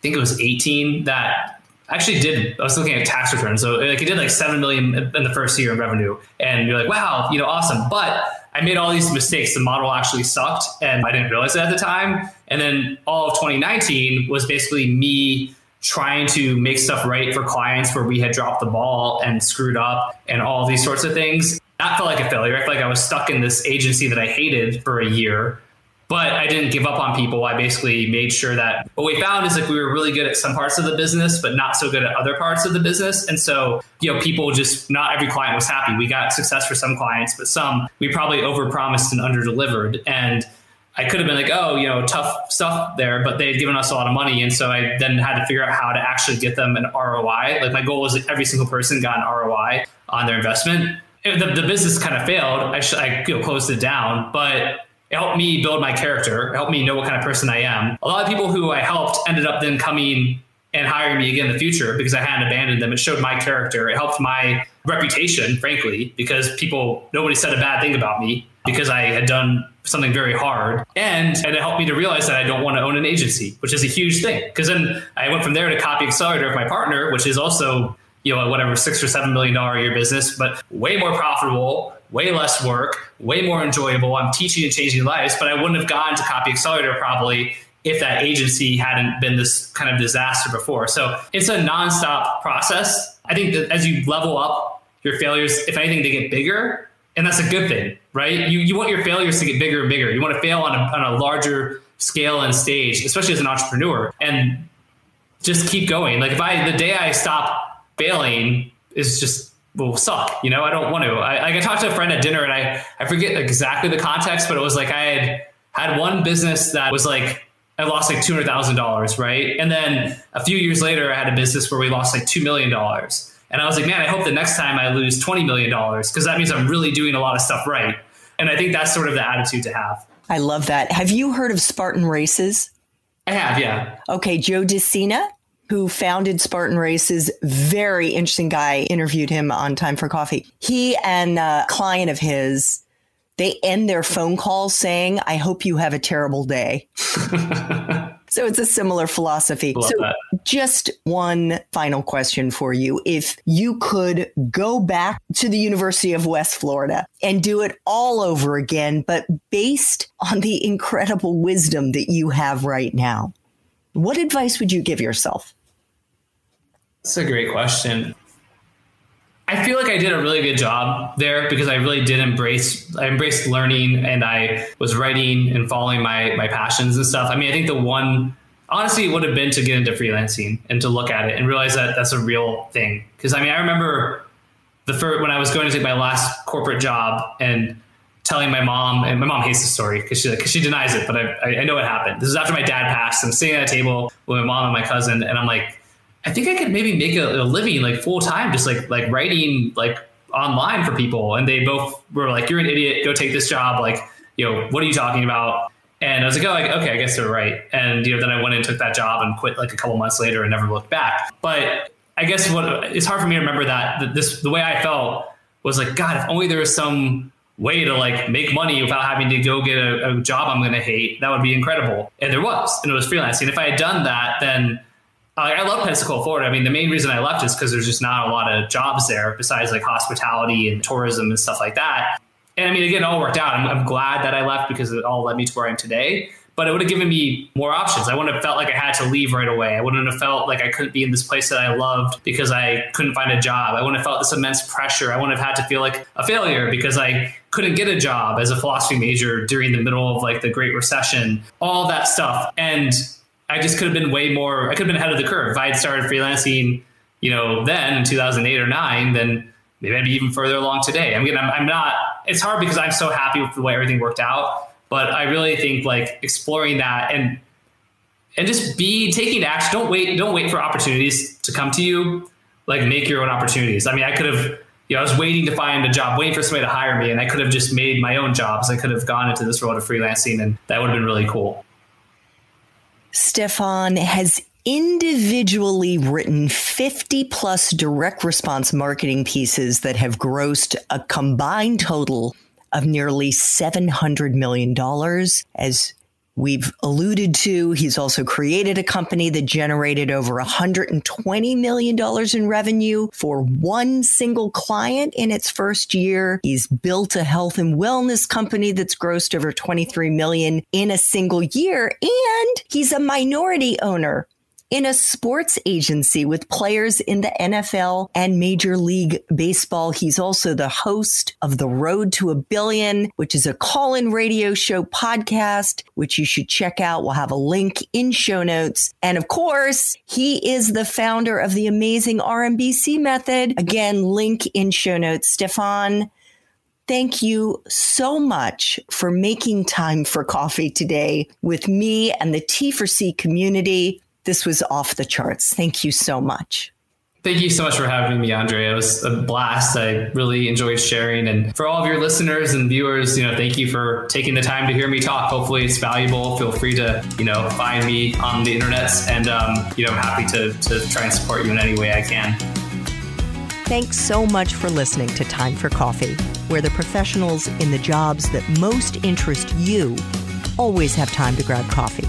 think it was 18 that actually did I was looking at tax returns. So like it did like seven million in the first year in revenue. And you're like, wow, you know, awesome. But I made all these mistakes. The model actually sucked, and I didn't realize it at the time. And then all of 2019 was basically me trying to make stuff right for clients where we had dropped the ball and screwed up and all these sorts of things. That felt like a failure. I felt like I was stuck in this agency that I hated for a year but I didn't give up on people. I basically made sure that what we found is like we were really good at some parts of the business, but not so good at other parts of the business. And so, you know, people just not every client was happy. We got success for some clients, but some we probably overpromised and underdelivered. And I could have been like, oh, you know, tough stuff there, but they had given us a lot of money. And so I then had to figure out how to actually get them an ROI. Like my goal was that every single person got an ROI on their investment. The, the business kind of failed. I, sh- I you know, closed it down, but helped me build my character. Helped me know what kind of person I am. A lot of people who I helped ended up then coming and hiring me again in the future because I hadn't abandoned them. It showed my character. It helped my reputation, frankly, because people, nobody said a bad thing about me because I had done something very hard. And, and it helped me to realize that I don't want to own an agency, which is a huge thing. Because then I went from there to Copy Accelerator of my partner, which is also, you know, whatever, six or seven million dollar a year business, but way more profitable, way less work, way more enjoyable. I'm teaching and changing lives, but I wouldn't have gone to Copy Accelerator probably if that agency hadn't been this kind of disaster before. So it's a nonstop process. I think that as you level up your failures, if anything, they get bigger. And that's a good thing, right? You, you want your failures to get bigger and bigger. You want to fail on a, on a larger scale and stage, especially as an entrepreneur, and just keep going. Like if I, the day I stop failing is just will suck. You know, I don't want to. I, I talked to a friend at dinner and I, I forget exactly the context, but it was like I had had one business that was like, I lost like $200,000, right? And then a few years later, I had a business where we lost like $2 million. And I was like, man, I hope the next time I lose $20 million because that means I'm really doing a lot of stuff right. And I think that's sort of the attitude to have. I love that. Have you heard of Spartan races? I have, yeah. Okay, Joe De Sena who founded Spartan Races, very interesting guy, interviewed him on Time for Coffee. He and a client of his, they end their phone call saying, I hope you have a terrible day. so it's a similar philosophy. Love so that. just one final question for you. If you could go back to the University of West Florida and do it all over again, but based on the incredible wisdom that you have right now, what advice would you give yourself? That's a great question. I feel like I did a really good job there because I really did embrace I embraced learning and I was writing and following my my passions and stuff. I mean, I think the one honestly it would have been to get into freelancing and to look at it and realize that that's a real thing. Because I mean, I remember the first when I was going to take my last corporate job and telling my mom, and my mom hates the story because she cause she denies it, but I, I know it happened. This is after my dad passed. I'm sitting at a table with my mom and my cousin, and I'm like, I think I could maybe make a, a living like full time, just like like writing like online for people. And they both were like, "You're an idiot. Go take this job." Like, you know, what are you talking about? And I was like, "Oh, like, okay, I guess they're right." And you know, then I went and took that job and quit like a couple months later and never looked back. But I guess what it's hard for me to remember that this the way I felt was like, God, if only there was some way to like make money without having to go get a, a job I'm going to hate, that would be incredible. And there was, and it was freelancing. If I had done that, then I love Pensacola, Florida. I mean, the main reason I left is because there's just not a lot of jobs there besides like hospitality and tourism and stuff like that. And I mean, again, it all worked out. I'm, I'm glad that I left because it all led me to where I am today. But it would have given me more options. I wouldn't have felt like I had to leave right away. I wouldn't have felt like I couldn't be in this place that I loved because I couldn't find a job. I wouldn't have felt this immense pressure. I wouldn't have had to feel like a failure because I couldn't get a job as a philosophy major during the middle of like the Great Recession, all that stuff. And I just could have been way more, I could have been ahead of the curve. If I had started freelancing, you know, then in 2008 or nine, then maybe I'd be even further along today. I mean, I'm, I'm not, it's hard because I'm so happy with the way everything worked out but I really think like exploring that and and just be taking action. Don't wait. Don't wait for opportunities to come to you. Like make your own opportunities. I mean, I could have. You know, I was waiting to find a job, waiting for somebody to hire me, and I could have just made my own jobs. I could have gone into this world of freelancing, and that would have been really cool. Stefan has individually written 50 plus direct response marketing pieces that have grossed a combined total of nearly $700 million. As we've alluded to, he's also created a company that generated over $120 million in revenue for one single client in its first year. He's built a health and wellness company that's grossed over 23 million in a single year. And he's a minority owner in a sports agency with players in the NFL and Major League Baseball. He's also the host of The Road to a Billion, which is a call in radio show podcast, which you should check out. We'll have a link in show notes. And of course, he is the founder of the amazing RMBC method. Again, link in show notes. Stefan, thank you so much for making time for coffee today with me and the T4C community. This was off the charts. Thank you so much. Thank you so much for having me, Andrea. It was a blast. I really enjoyed sharing. And for all of your listeners and viewers, you know, thank you for taking the time to hear me talk. Hopefully it's valuable. Feel free to, you know, find me on the internet and, um, you know, I'm happy to, to try and support you in any way I can. Thanks so much for listening to Time for Coffee, where the professionals in the jobs that most interest you always have time to grab coffee